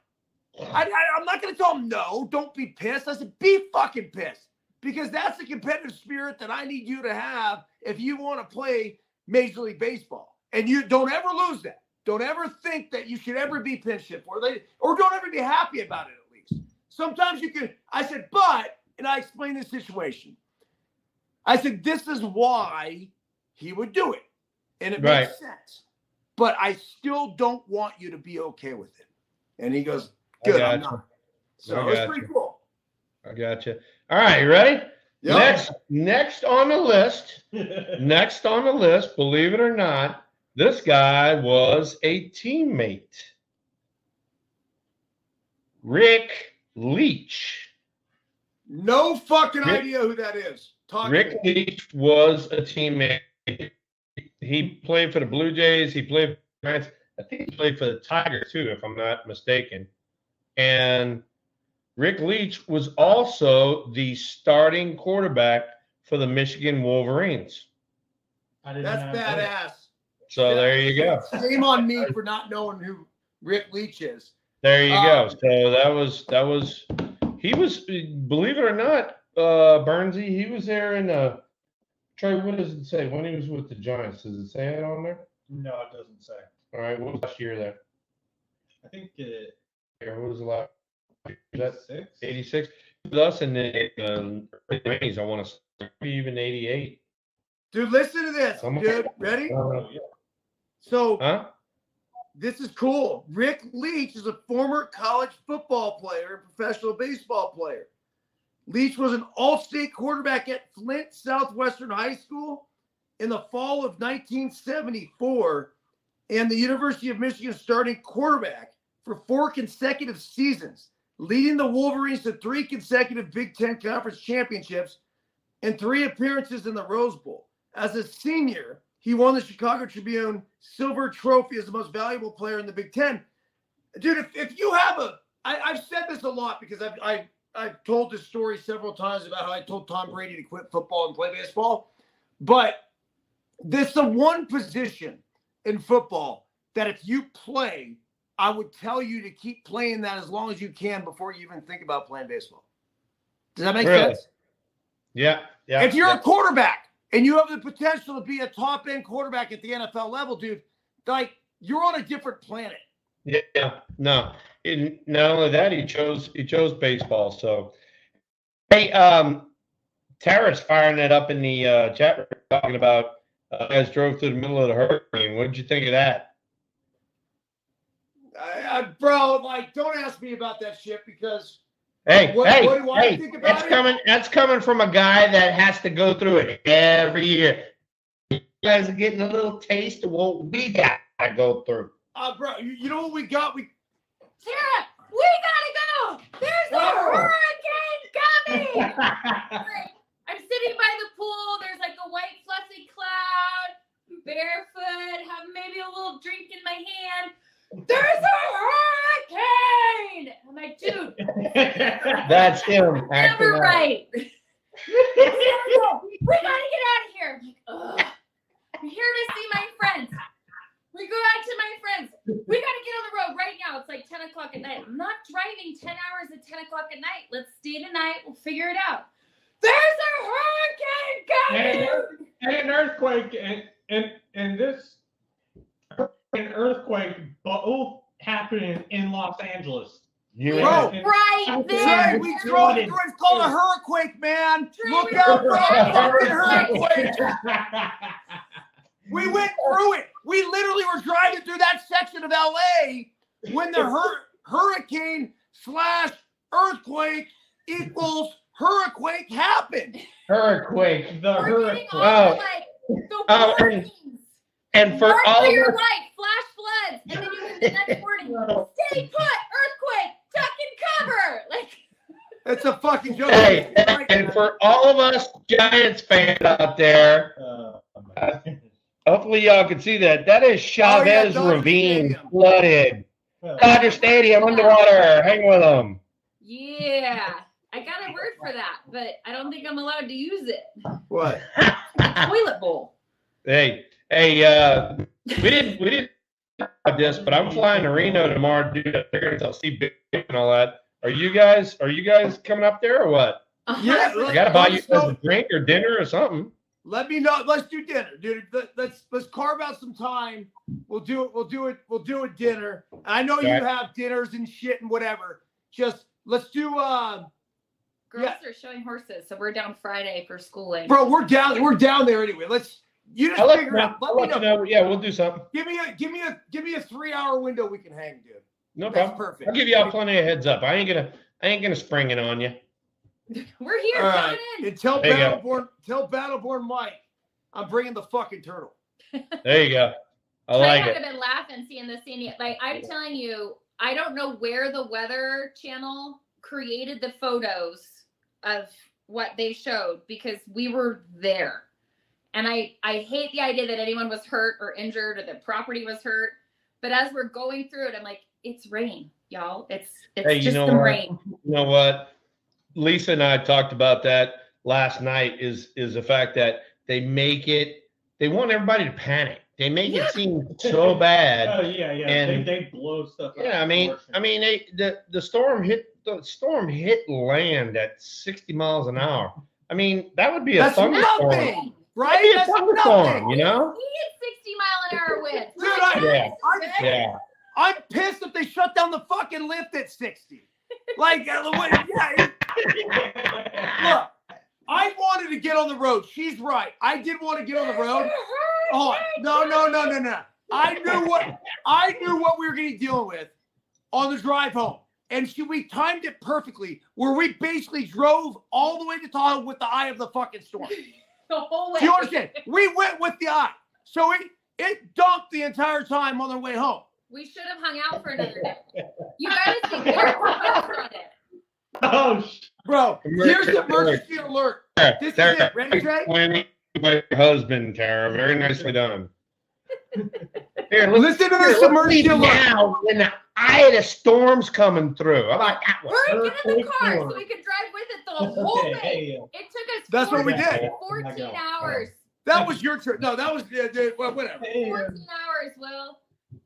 I, I, I'm not going to tell him no. Don't be pissed. I said, be fucking pissed because that's the competitive spirit that I need you to have if you want to play Major League Baseball, and you don't ever lose that. Don't ever think that you should ever be pinch hit for they or don't ever be happy about it at least. Sometimes you can I said, but and I explained the situation. I said, this is why he would do it. And it Right. makes sense. But I still don't want you to be okay with it. And he goes, Good, I'm gotcha. not. So I it was pretty cool. I got you. All right, you ready? Yeah. Next, next on the list, next on the list, believe it or not, this guy was a teammate. Rick Leach. No fucking Rick- idea who that is. Talk Rick me. Leach was a teammate. He played for the Blue Jays. He played for the Giants. I think he played for the Tigers too, if I'm not mistaken. And Rick Leach was also the starting quarterback for the Michigan Wolverines. I did That's not know that. Badass. So there you go. Shame on me for not knowing who Rick Leach is. There you go. Um, So that was that was he was believe it or not, uh Bernsey, he was there in uh Trey, what does it say? When he was with the Giants, does it say it on there? No, it doesn't say. All right, what was last year there? I think it, Here, What was the last? Is that six. 86? With us in the early 90s, I want to say even 88. Dude, listen to this. Come on. Dude, ready? Uh, yeah. So huh? this is cool. Rick Leach is a former college football player and professional baseball player. Leach was an all-state quarterback at Flint Southwestern High School in the fall of 1974 and the University of Michigan starting quarterback for four consecutive seasons, leading the Wolverines to three consecutive Big Ten Conference championships and three appearances in the Rose Bowl. As a senior, he won the Chicago Tribune Silver Trophy as the most valuable player in the Big Ten. Dude, if, if you have a, I, I've said this a lot because I've, I, I've told this story several times about how I told Tom Brady to quit football and play baseball. But there's the one position in football that if you play, I would tell you to keep playing that as long as you can before you even think about playing baseball. Does that make Really? sense? Yeah. Yeah. if you're yeah. a quarterback and you have the potential to be a top end quarterback at the NFL level, dude, like you're on a different planet. Yeah, no. And not only that, he chose he chose baseball. So, hey, um, Tara's firing it up in the uh, chat room talking about uh, guys drove through the middle of the hurricane. What did you think of that? I, I, bro, like, don't ask me about that shit because Hey, What- hey, what do I hey, think about that's it? coming. That's coming from a guy that has to go through it every year. You guys are getting a little taste of what we got to go through. Uh, bro, you, you know what we got? We Tara, we gotta go. There's a hurricane coming. Like, I'm sitting by the pool. There's like a white fluffy cloud. Barefoot, have maybe a little drink in my hand. There's a hurricane. I'm like, dude, That's him never right. we gotta go. We gotta get out of here. I'm like. I'm here to see my friends. We go out to my friends. We gotta get on the road right now. It's like 10 o'clock at night. I'm not driving 10 hours at 10 o'clock at night. Let's stay tonight. We'll figure it out. There's a hurricane And, coming. and an earthquake and and and this an earthquake both happening in Los Angeles. You Bro, And- Right there. Trey, we drove through. It's called a hurricane, man. Look out for a fucking hurricane. We went through it. We literally were driving through that section of LA when the hur- hurricane slash earthquake equals hurricane happened. Earthquake. the We're hurricane. Oh. the, like the Oh, oh and- warnings. And for Run all for your of us, life, flash floods, and then you have the next morning. Stay put, earthquake, duck and cover. Like It's a fucking joke. hey, and, and for all of us Giants fans out there, Uh, hopefully y'all can see that. That is Oh, yeah, Chavez Ravine Stadium. flooded. Dodger Stadium underwater. Hang with them. Yeah. I got a word for that, but I don't think I'm allowed to use it. What? Toilet bowl. Hey, hey, uh, we didn't we didn't talk about this, but I'm flying to Reno tomorrow to do the I'll see Big and all that. Are you guys are you guys coming up there or what? Yeah, I gotta buy you Let's guys a drink or dinner or something. Let me know. Let's do dinner, dude. Let- Let's let's carve out some time. We'll do it. We'll do it. We'll do a dinner. I know you have dinners and shit and whatever. Just let's do. uh Girls Yeah. are showing horses, so we're down Friday for schooling. Bro, we're down. We're down there anyway. Let's. You just I'll let, figure it out. Let I'll me let you know. know. Yeah, we'll do something. Give me a give me a give me a three hour window we can hang, dude. No That's problem. perfect. I'll give y'all plenty of heads up. I ain't gonna I ain't gonna spring it on you. We're here, All coming right. in. And tell There. Battleborn, tell Battleborn Mike, I'm bringing the fucking turtle. There you go. I Trey like would it. have been laughing seeing this scene. Like I'm telling you, I don't know where the Weather Channel created the photos of what they showed because we were there, and I I hate the idea that anyone was hurt or injured or that property was hurt. But as we're going through it, I'm like, it's rain, y'all. It's it's Hey, you just know some what? rain. You know what? Lisa and I talked about that last night. Is is the fact that they make it? They want everybody to panic. They make Yeah. it seem so bad. Oh yeah, yeah. And- they, they blow stuff. out Yeah, I mean. I mean, they, the the storm hit the storm hit land at 60 miles an hour. I mean, that would be a That's thunderstorm. nothing. Right? That'd be a That's thunderstorm, nothing. you know? We hit 60 mile an hour winds. Dude, I- Yeah. I- Yeah. I'm pissed if they shut down the fucking lift at 60. Like, uh, the way- yeah, it- look, I wanted to get on the road. She's right. I did want to get on the road. Oh no, no, no, no, no. I knew what I knew what we were going to be dealing with on the drive home, and she we timed it perfectly. Where we basically drove all the way to Tahoe with the eye of the fucking storm. The whole way. Do you understand? We went with the eye, so it it dumped the entire time on the way home. We should have hung out for another day. You guys think on it. oh, sh- Bro, here's the emergency alert. This is it. Ready, Trey? Explaining by your husband, Tara. Very nicely done. Here, Listen to this emergency alert. now when the eye of the storm's coming through. How about that one? Hurry, get in the car storm. so we could drive with it the whole okay, way. hey, It took us That's what we 14 did. 14 hours. That was your trip. No, that was uh, uh, well, whatever. hey, 14 hours, Will.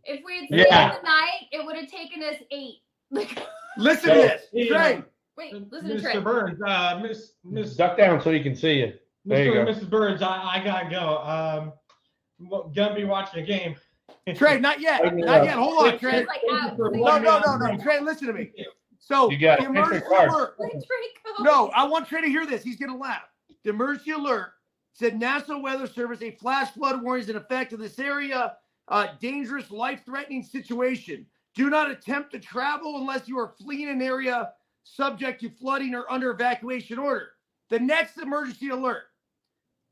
If we had stayed Yeah. the night, it would have taken us eight. Like, Listen to this, Hey, Trey. wait, listen to Trey. Mr. Burns, uh, Miss Miss Duck down so you can see you. There you Mr. go. Mrs. Burns, I, I gotta go. Um, well, gonna be watching a game. Trey, not yet. Not yet. Hold on, Trey. Like out. No, no, no, no. Trey, listen to me. So You got the it. Emergency alert. Let Trey go. No, I want Trey to hear this. He's gonna laugh. The emergency alert said National Weather Service a flash flood warning is in effect in this area. Uh, dangerous, life-threatening situation. Do not attempt to travel unless you are fleeing an area subject to flooding or under evacuation order. The next emergency alert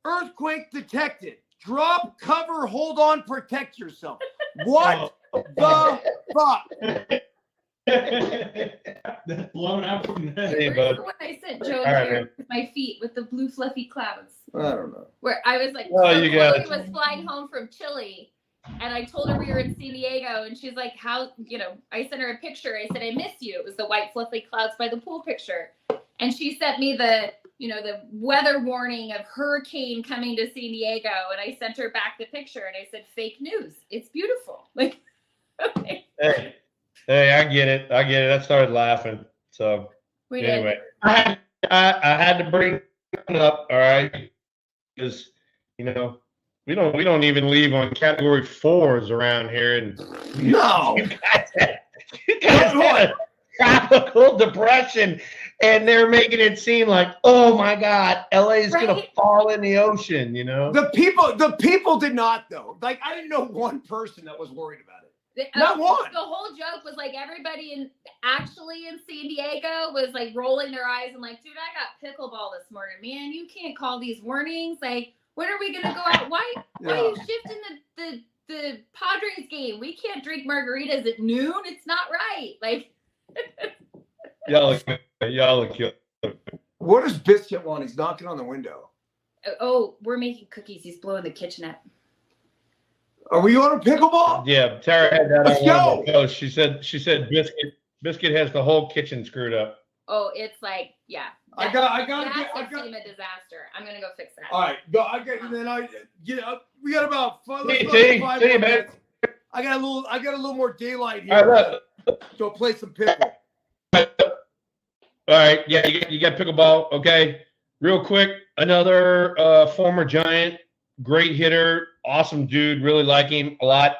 earthquake detected. Drop, cover, hold on, protect yourself. What the fuck? That's blown out from there. Hey, bud. the one I sent Joe All right, here man. with my feet with the blue fluffy clouds? I don't know. Where I was like, Oh, you got Chloe it. was flying home from Chile, and I told her we were in San Diego, and she's like, "How?" You know, I sent her a picture. I said, "I miss you." It was the white fluffy clouds by the pool picture, and she sent me the, you know, the weather warning of hurricane coming to San Diego, and I sent her back the picture, and I said, "Fake news. It's beautiful." Like, okay, Hey, hey, I get it. I get it. I started laughing. So we did. anyway, I had, I, I had to bring it up. All right, because you know we don't we don't even leave on category fours around here, and No. you guys had, you guys had a tropical depression, and they're making it seem like, oh my God, LA is gonna fall in the ocean. You know? The people, the people did not though. Like I didn't know one person that was worried about it. The, Not uh, one. The whole joke was like everybody in actually in San Diego was like rolling their eyes and like, dude, I got pickleball this morning, man. You can't call these warnings. Like, when are we gonna go out? Why? Why are you shifting the the the Padres game? We can't drink margaritas at noon. It's not right. Like, y'all look, y'all look cute. What does Biscuit want? He's knocking on the window. oh, oh we're making cookies. He's blowing the kitchenette. Are we on a pickleball? Yeah, Tara had that Let's on one of go. the. She said she said biscuit biscuit has the whole kitchen screwed up. Oh, it's like, yeah. I that- got, I got, to That's get, I a got. team of disaster. I'm gonna go fix that. All right, go. I got, and then I get up. We got about five, let's See, go see, five see, more man. minutes. I got a little, I got a little more daylight here. All right, Go play some pickle. All right, yeah, you got, you got pickleball. Okay, real quick, another uh, former Giant, great hitter, awesome dude. Really like him a lot.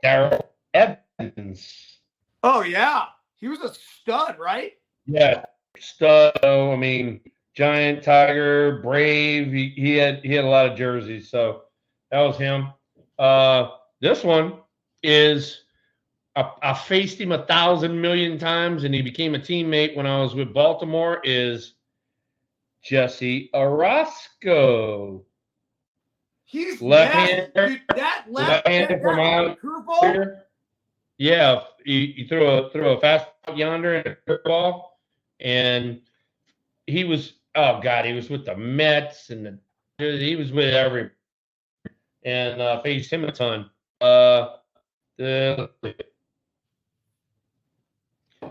Darrell Evans. Oh yeah, he was a stud, right? Yeah, stud. I mean, Giant, Tiger, Brave. He, he had he had a lot of jerseys, so that was him. Uh, this one is I, I faced him a thousand million times, and he became a teammate when I was with Baltimore. Is Jesse Orosco? He's Left-hander. That left, Left-hander from out curveball. here. Yeah, he, he threw a threw a fast yonder and a ball, and he was oh god, he was with the Mets and the he was with every and uh, faced him a ton. Uh, the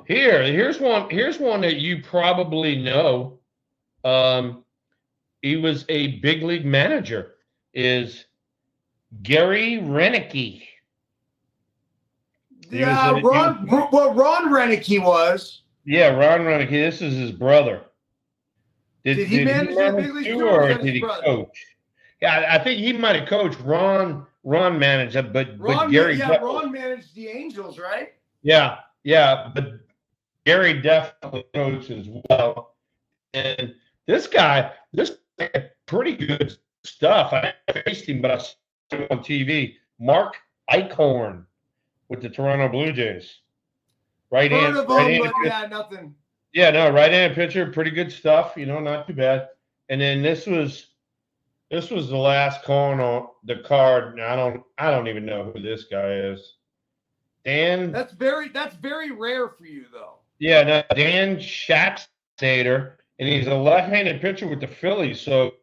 here here's one here's one that you probably know. Um, he was a big league manager. Is Gary Roenicke. Yeah, Ron. What Ron Roenicke was. Yeah, Ron Ronick. This is his brother. Did he manage the big too, too, or or did he brother? coach? Yeah, I I think he might have coached. Ron Ron managed but but Ron, Gary. yeah, Ron managed the Angels, right? Yeah, yeah, but Gary definitely coached as well. And this guy, this guy had pretty good stuff. I faced him, but I saw him on TV. Mark Eichhorn with the Toronto Blue Jays. Right Heard hand, right him, handed but yeah, nothing. yeah, no, right handed pitcher, pretty good stuff, you know, not too bad. And then this was this was the last card on the card. Now, I don't I don't even know who this guy is. Dan That's very that's very rare for you though. Yeah, no, Dan Schatzeder, and he's a left-handed pitcher with the Phillies. So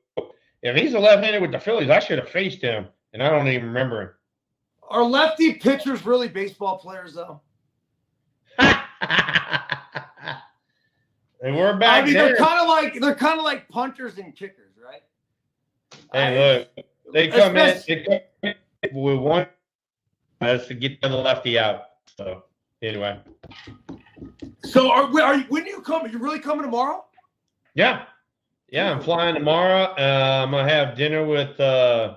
if he's a left-handed with the Phillies, I should have faced him, and I don't even remember him. Are lefty pitchers really baseball players though? they were back I mean, then. they're kind of like they're kind of like punters and kickers, right? Hey, look, they come in, they come in with one us to get the lefty out. So anyway, So are, are you, when you come? You really coming tomorrow? yeah, yeah, I'm flying tomorrow. Uh, I'm gonna have dinner with uh,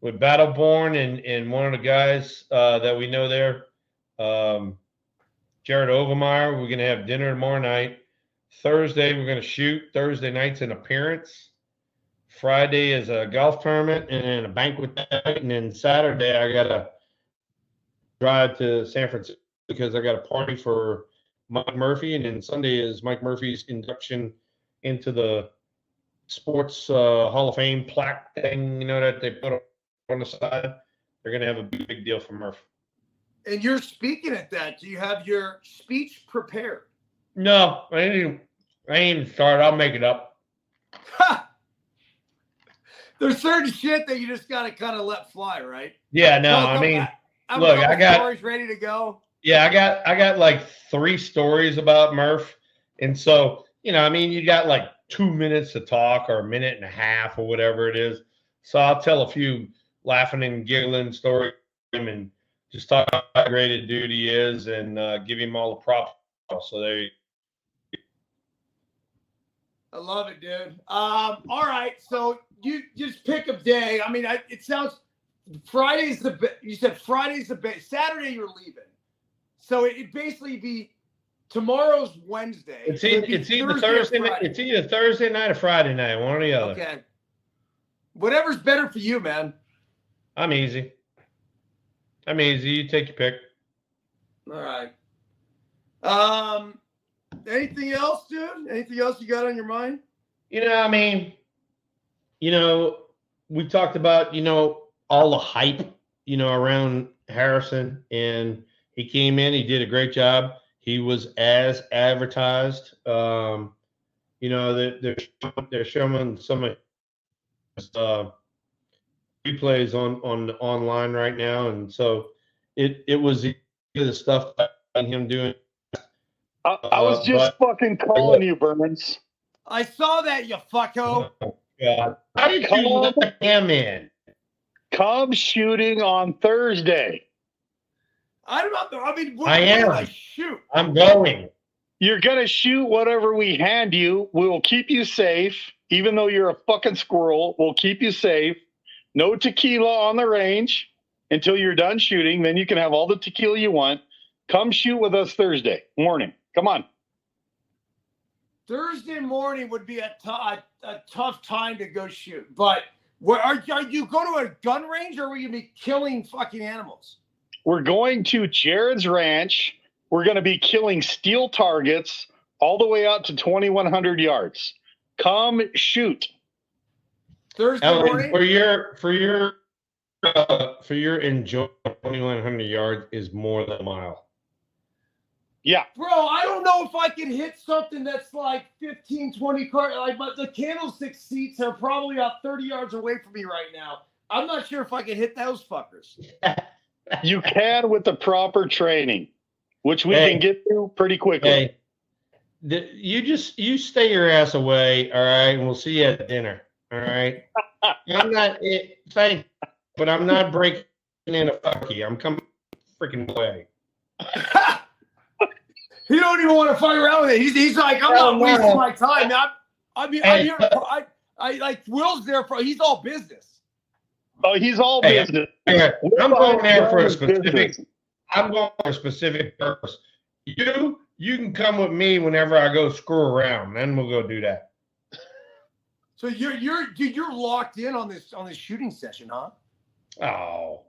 with Battleborn and and one of the guys uh, that we know there, um, Jared Overmeyer. We're gonna have dinner tomorrow night. Thursday we're gonna shoot. Thursday night's an appearance. Friday is a golf tournament and then a banquet night, and then Saturday I gotta drive to San Francisco because I got a party for Mike Murphy, and then Sunday is Mike Murphy's induction into the Sports uh, Hall of Fame plaque thing. You know that they put on the side. They're gonna have a big, big deal for Murph. And you're speaking at that. Do you have your speech prepared? No, I ain't. I ain't even started. I'll make it up. Ha! There's certain shit that you just gotta kind of let fly, right? Yeah, no, I mean, back. A look, I got- stories ready to go. Yeah, I got I got like three stories about Murph, and so you know, I mean, you got like two minutes to talk or a minute and a half or whatever it is. So I'll tell a few laughing and giggling stories and just talk about how great a dude he is and uh, give him all the props. So there, you I love it, dude. Um, all right, so you just pick a day. I mean, I, it sounds Friday's the you said Friday's the best. Saturday you're leaving, so it'd basically be tomorrow's Wednesday. it's either, it's either Thursday night, it's either Thursday night or Friday night, one or the other. Okay. Whatever's better for you, man. I'm easy. I'm easy. You take your pick. All right. Um, anything else, dude? Anything else you got on your mind? You know, I mean, you know, we talked about, you know, all the hype, you know, around Harrison, and he came in, he did a great job. He was as advertised. Um, you know, they're they're, they're showing some of his uh, replays on on online right now, and so it it was the the stuff that him doing. I, I was Uh, just fucking calling you, Burns. I saw that, you fucko. God, how did you Come let him in? Come shooting on Thursday. I don't know. I mean, what, I what am. I shoot. I'm going. You're gonna shoot whatever we hand you. We will keep you safe, even though you're a fucking squirrel. We'll keep you safe. No tequila on the range until you're done shooting. Then you can have all the tequila you want. Come shoot with us Thursday morning. Come on. Thursday morning would be a a, a tough time to go shoot. But where are, are you go to a gun range or are you going to be killing fucking animals? We're going to Jared's Ranch. We're going to be killing steel targets all the way out to 2,100 yards. Come shoot. Thursday Ellen, morning? for your for your uh, for your enjoy 2100 yards is more than a mile. Yeah. Bro, I don't know if I can hit something that's like 15, 20 car. Like, but the candlestick seats are probably about 30 yards away from me right now. I'm not sure if I can hit those fuckers. You can with the proper training, which we Hey. can get to pretty quickly. Hey, the, you just you stay your ass away, all right, and we'll see you at dinner. All right. I'm not it, thank, but I'm not breaking in a fuck you. I'm coming freaking away. he don't even want to fight around with it. He's, he's like, I'm not wasting my time. I'm, I mean, I'm Hey. here. I, I like Will's there for. He's all business. Oh, he's all Hey, business. Yeah, I'm going there for a Business. specific. I'm going for a specific purpose. You you can come with me whenever I go screw around. Then we'll go do that. So you're you're dude, you're locked in on this on this shooting session, huh? Oh,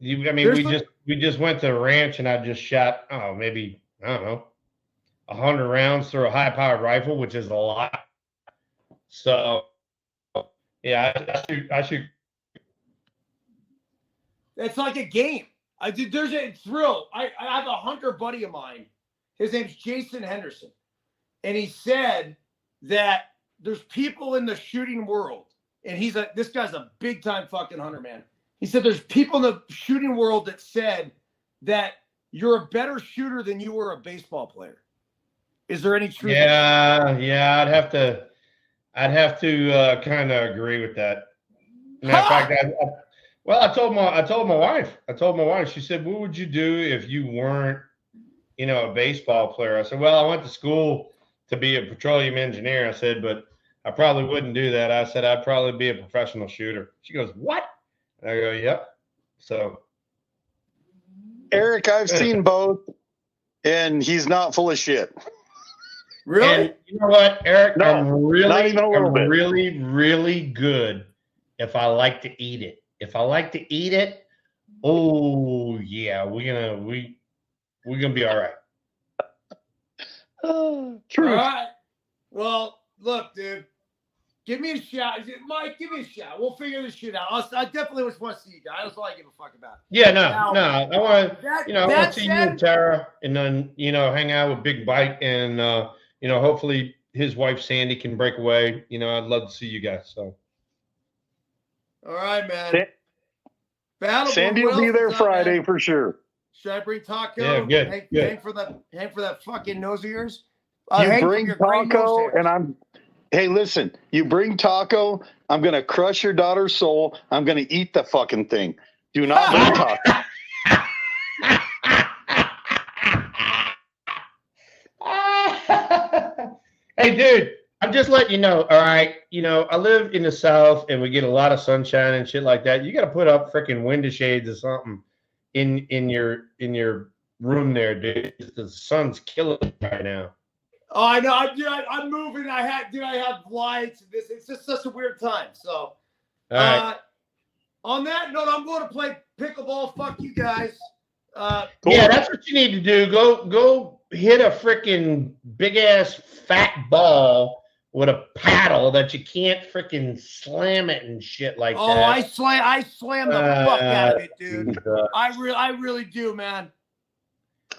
you. I mean, There's we no- just we just went to the ranch and I just shot. Oh, maybe I don't know, a hundred rounds through a high-powered rifle, which is a lot. So, yeah, I, I shoot. I shoot. It's like a game. I did. There's a thrill. I, I have a hunter buddy of mine. His name's Jason Henderson, and he said that there's people in the shooting world, and he's a this guy's a big time fucking hunter man. He said there's people in the shooting world that said that you're a better shooter than you were a baseball player. Is there any truth? Yeah, yeah, I'd have to. I'd have to uh, kind of agree with that. Matter of fact, I, well, I told my I told my wife. I told my wife. She said, "What would you do if you weren't, you know, a baseball player?" I said, "Well, I went to school to be a petroleum engineer." I said, "But I probably wouldn't do that." I said, "I'd probably be a professional shooter." She goes, "What?" And I go, "Yep." So Eric, I've seen both, and he's not full of shit. Really? And you know what, Eric? No, I'm really, not even a little I'm bit. really, really good if I like to eat it. If I like to eat it, oh yeah, we're gonna we we're gonna be all right. Uh, true. All right. Well, look, dude. Give me a shout. Is it- Mike, give me a shout. We'll figure this shit out. I'll, I definitely just want to see you guys. That's all I give a fuck about. Yeah, Now- no, no. I want That, you know, I want to see you and Tara, and then you know, hang out with Big Bite, and uh, you know, hopefully his wife Sandy can break away. You know, I'd love to see you guys. So all right, man. Sa- Battle Sandy will be there Friday for sure. Should I bring Taco? Yeah, good, Hang, good. hang for that. Hang for that fucking nose of yours. Uh, you bring your Taco, and I'm. Hey, listen. You bring Taco. I'm gonna crush your daughter's soul. I'm gonna eat the fucking thing. Do not bring Taco. hey, dude, I'm just letting you know. All right, you know, I live in the South, and we get a lot of sunshine and shit like that. You got to put up freaking window shades or something in in your in your room there, dude. The sun's killing right now. Oh, I know. I, dude, I, I'm moving. I had, dude, I have lights. This, it's just such a weird time. So, All right. uh, on that note, I'm going to play pickleball. Fuck you guys. Uh, Cool. Yeah, that's what you need to do. Go go hit a freaking big ass fat ball with a paddle that you can't freaking slam it and shit like oh, that. Oh, I slam, I slam the fuck out of it, dude. Uh, I really, I really do, man.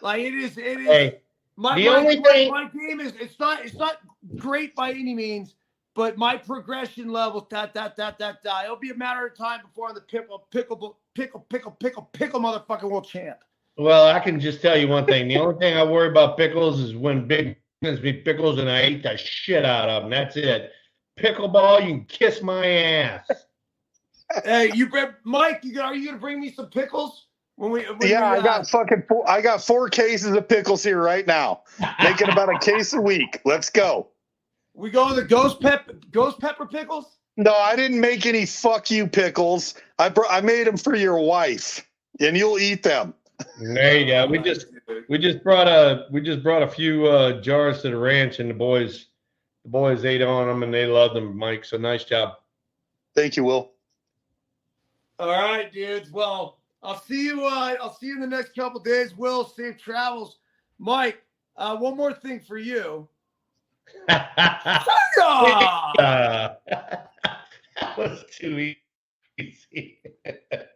Like it is, it is. hey, my, the my, only my- thing- my game is it's not it's not great by any means, but my progression level, that that that that that it'll be a matter of time before I'm the pickle pickle pickle pickle pickle pickle motherfucking world champ. well, I can just tell you one thing. The only thing I worry about pickles is when big gives me pickles and I ate the shit out of them. That's it. Pickleball, you can kiss my ass. hey, you bring Mike, you are you gonna bring me some pickles when we? When Yeah, we, I uh, got fucking. Four, I got four cases of pickles here right now, making about a case a week. Let's go. we go the ghost pep ghost pepper pickles. No, I didn't make any fuck you pickles. I br- I made them for your wife, and you'll eat them. There you go. We just we just brought a we just brought a few uh, jars to the ranch, and the boys the boys ate on them and they loved them, Mike. So nice job. Thank you, Will. All right, dudes. Well, I'll see you. Uh, I'll see you in the next couple days. Will, safe travels. Mike, uh, one more thing for you. Uh, that was too easy.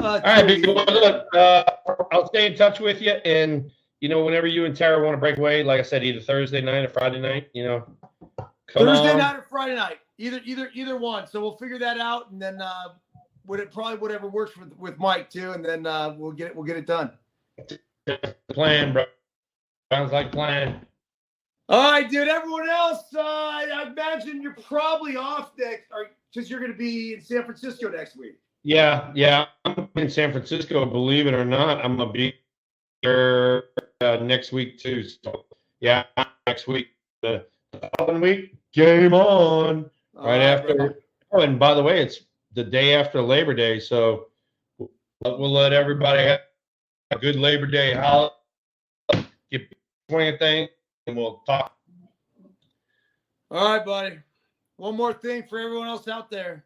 Uh, All right, dude, big boy. Look, uh, I'll stay in touch with you, and you know, whenever you and Tara want to break away, like I said, either Thursday night or Friday night, you know, Thursday on. night or Friday night, either either either one. So we'll figure that out, and then uh, would it probably whatever works with with Mike too, and then uh, we'll get it we'll get it done. plan, bro. Sounds like plan. All right, dude. Everyone else, uh, I imagine you're probably off next, or because you're going to be in San Francisco next week. Yeah, yeah. I'm in San Francisco. Believe it or not, I'm gonna be here uh, next week too. So yeah, next week. The following week, game on. All right bro. after. Oh, and by the way, it's the day after Labor Day, so we'll, we'll let everybody have a good Labor Day holiday. Get swing thing, and we'll talk. All right, buddy. One more thing for everyone else out there.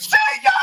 Say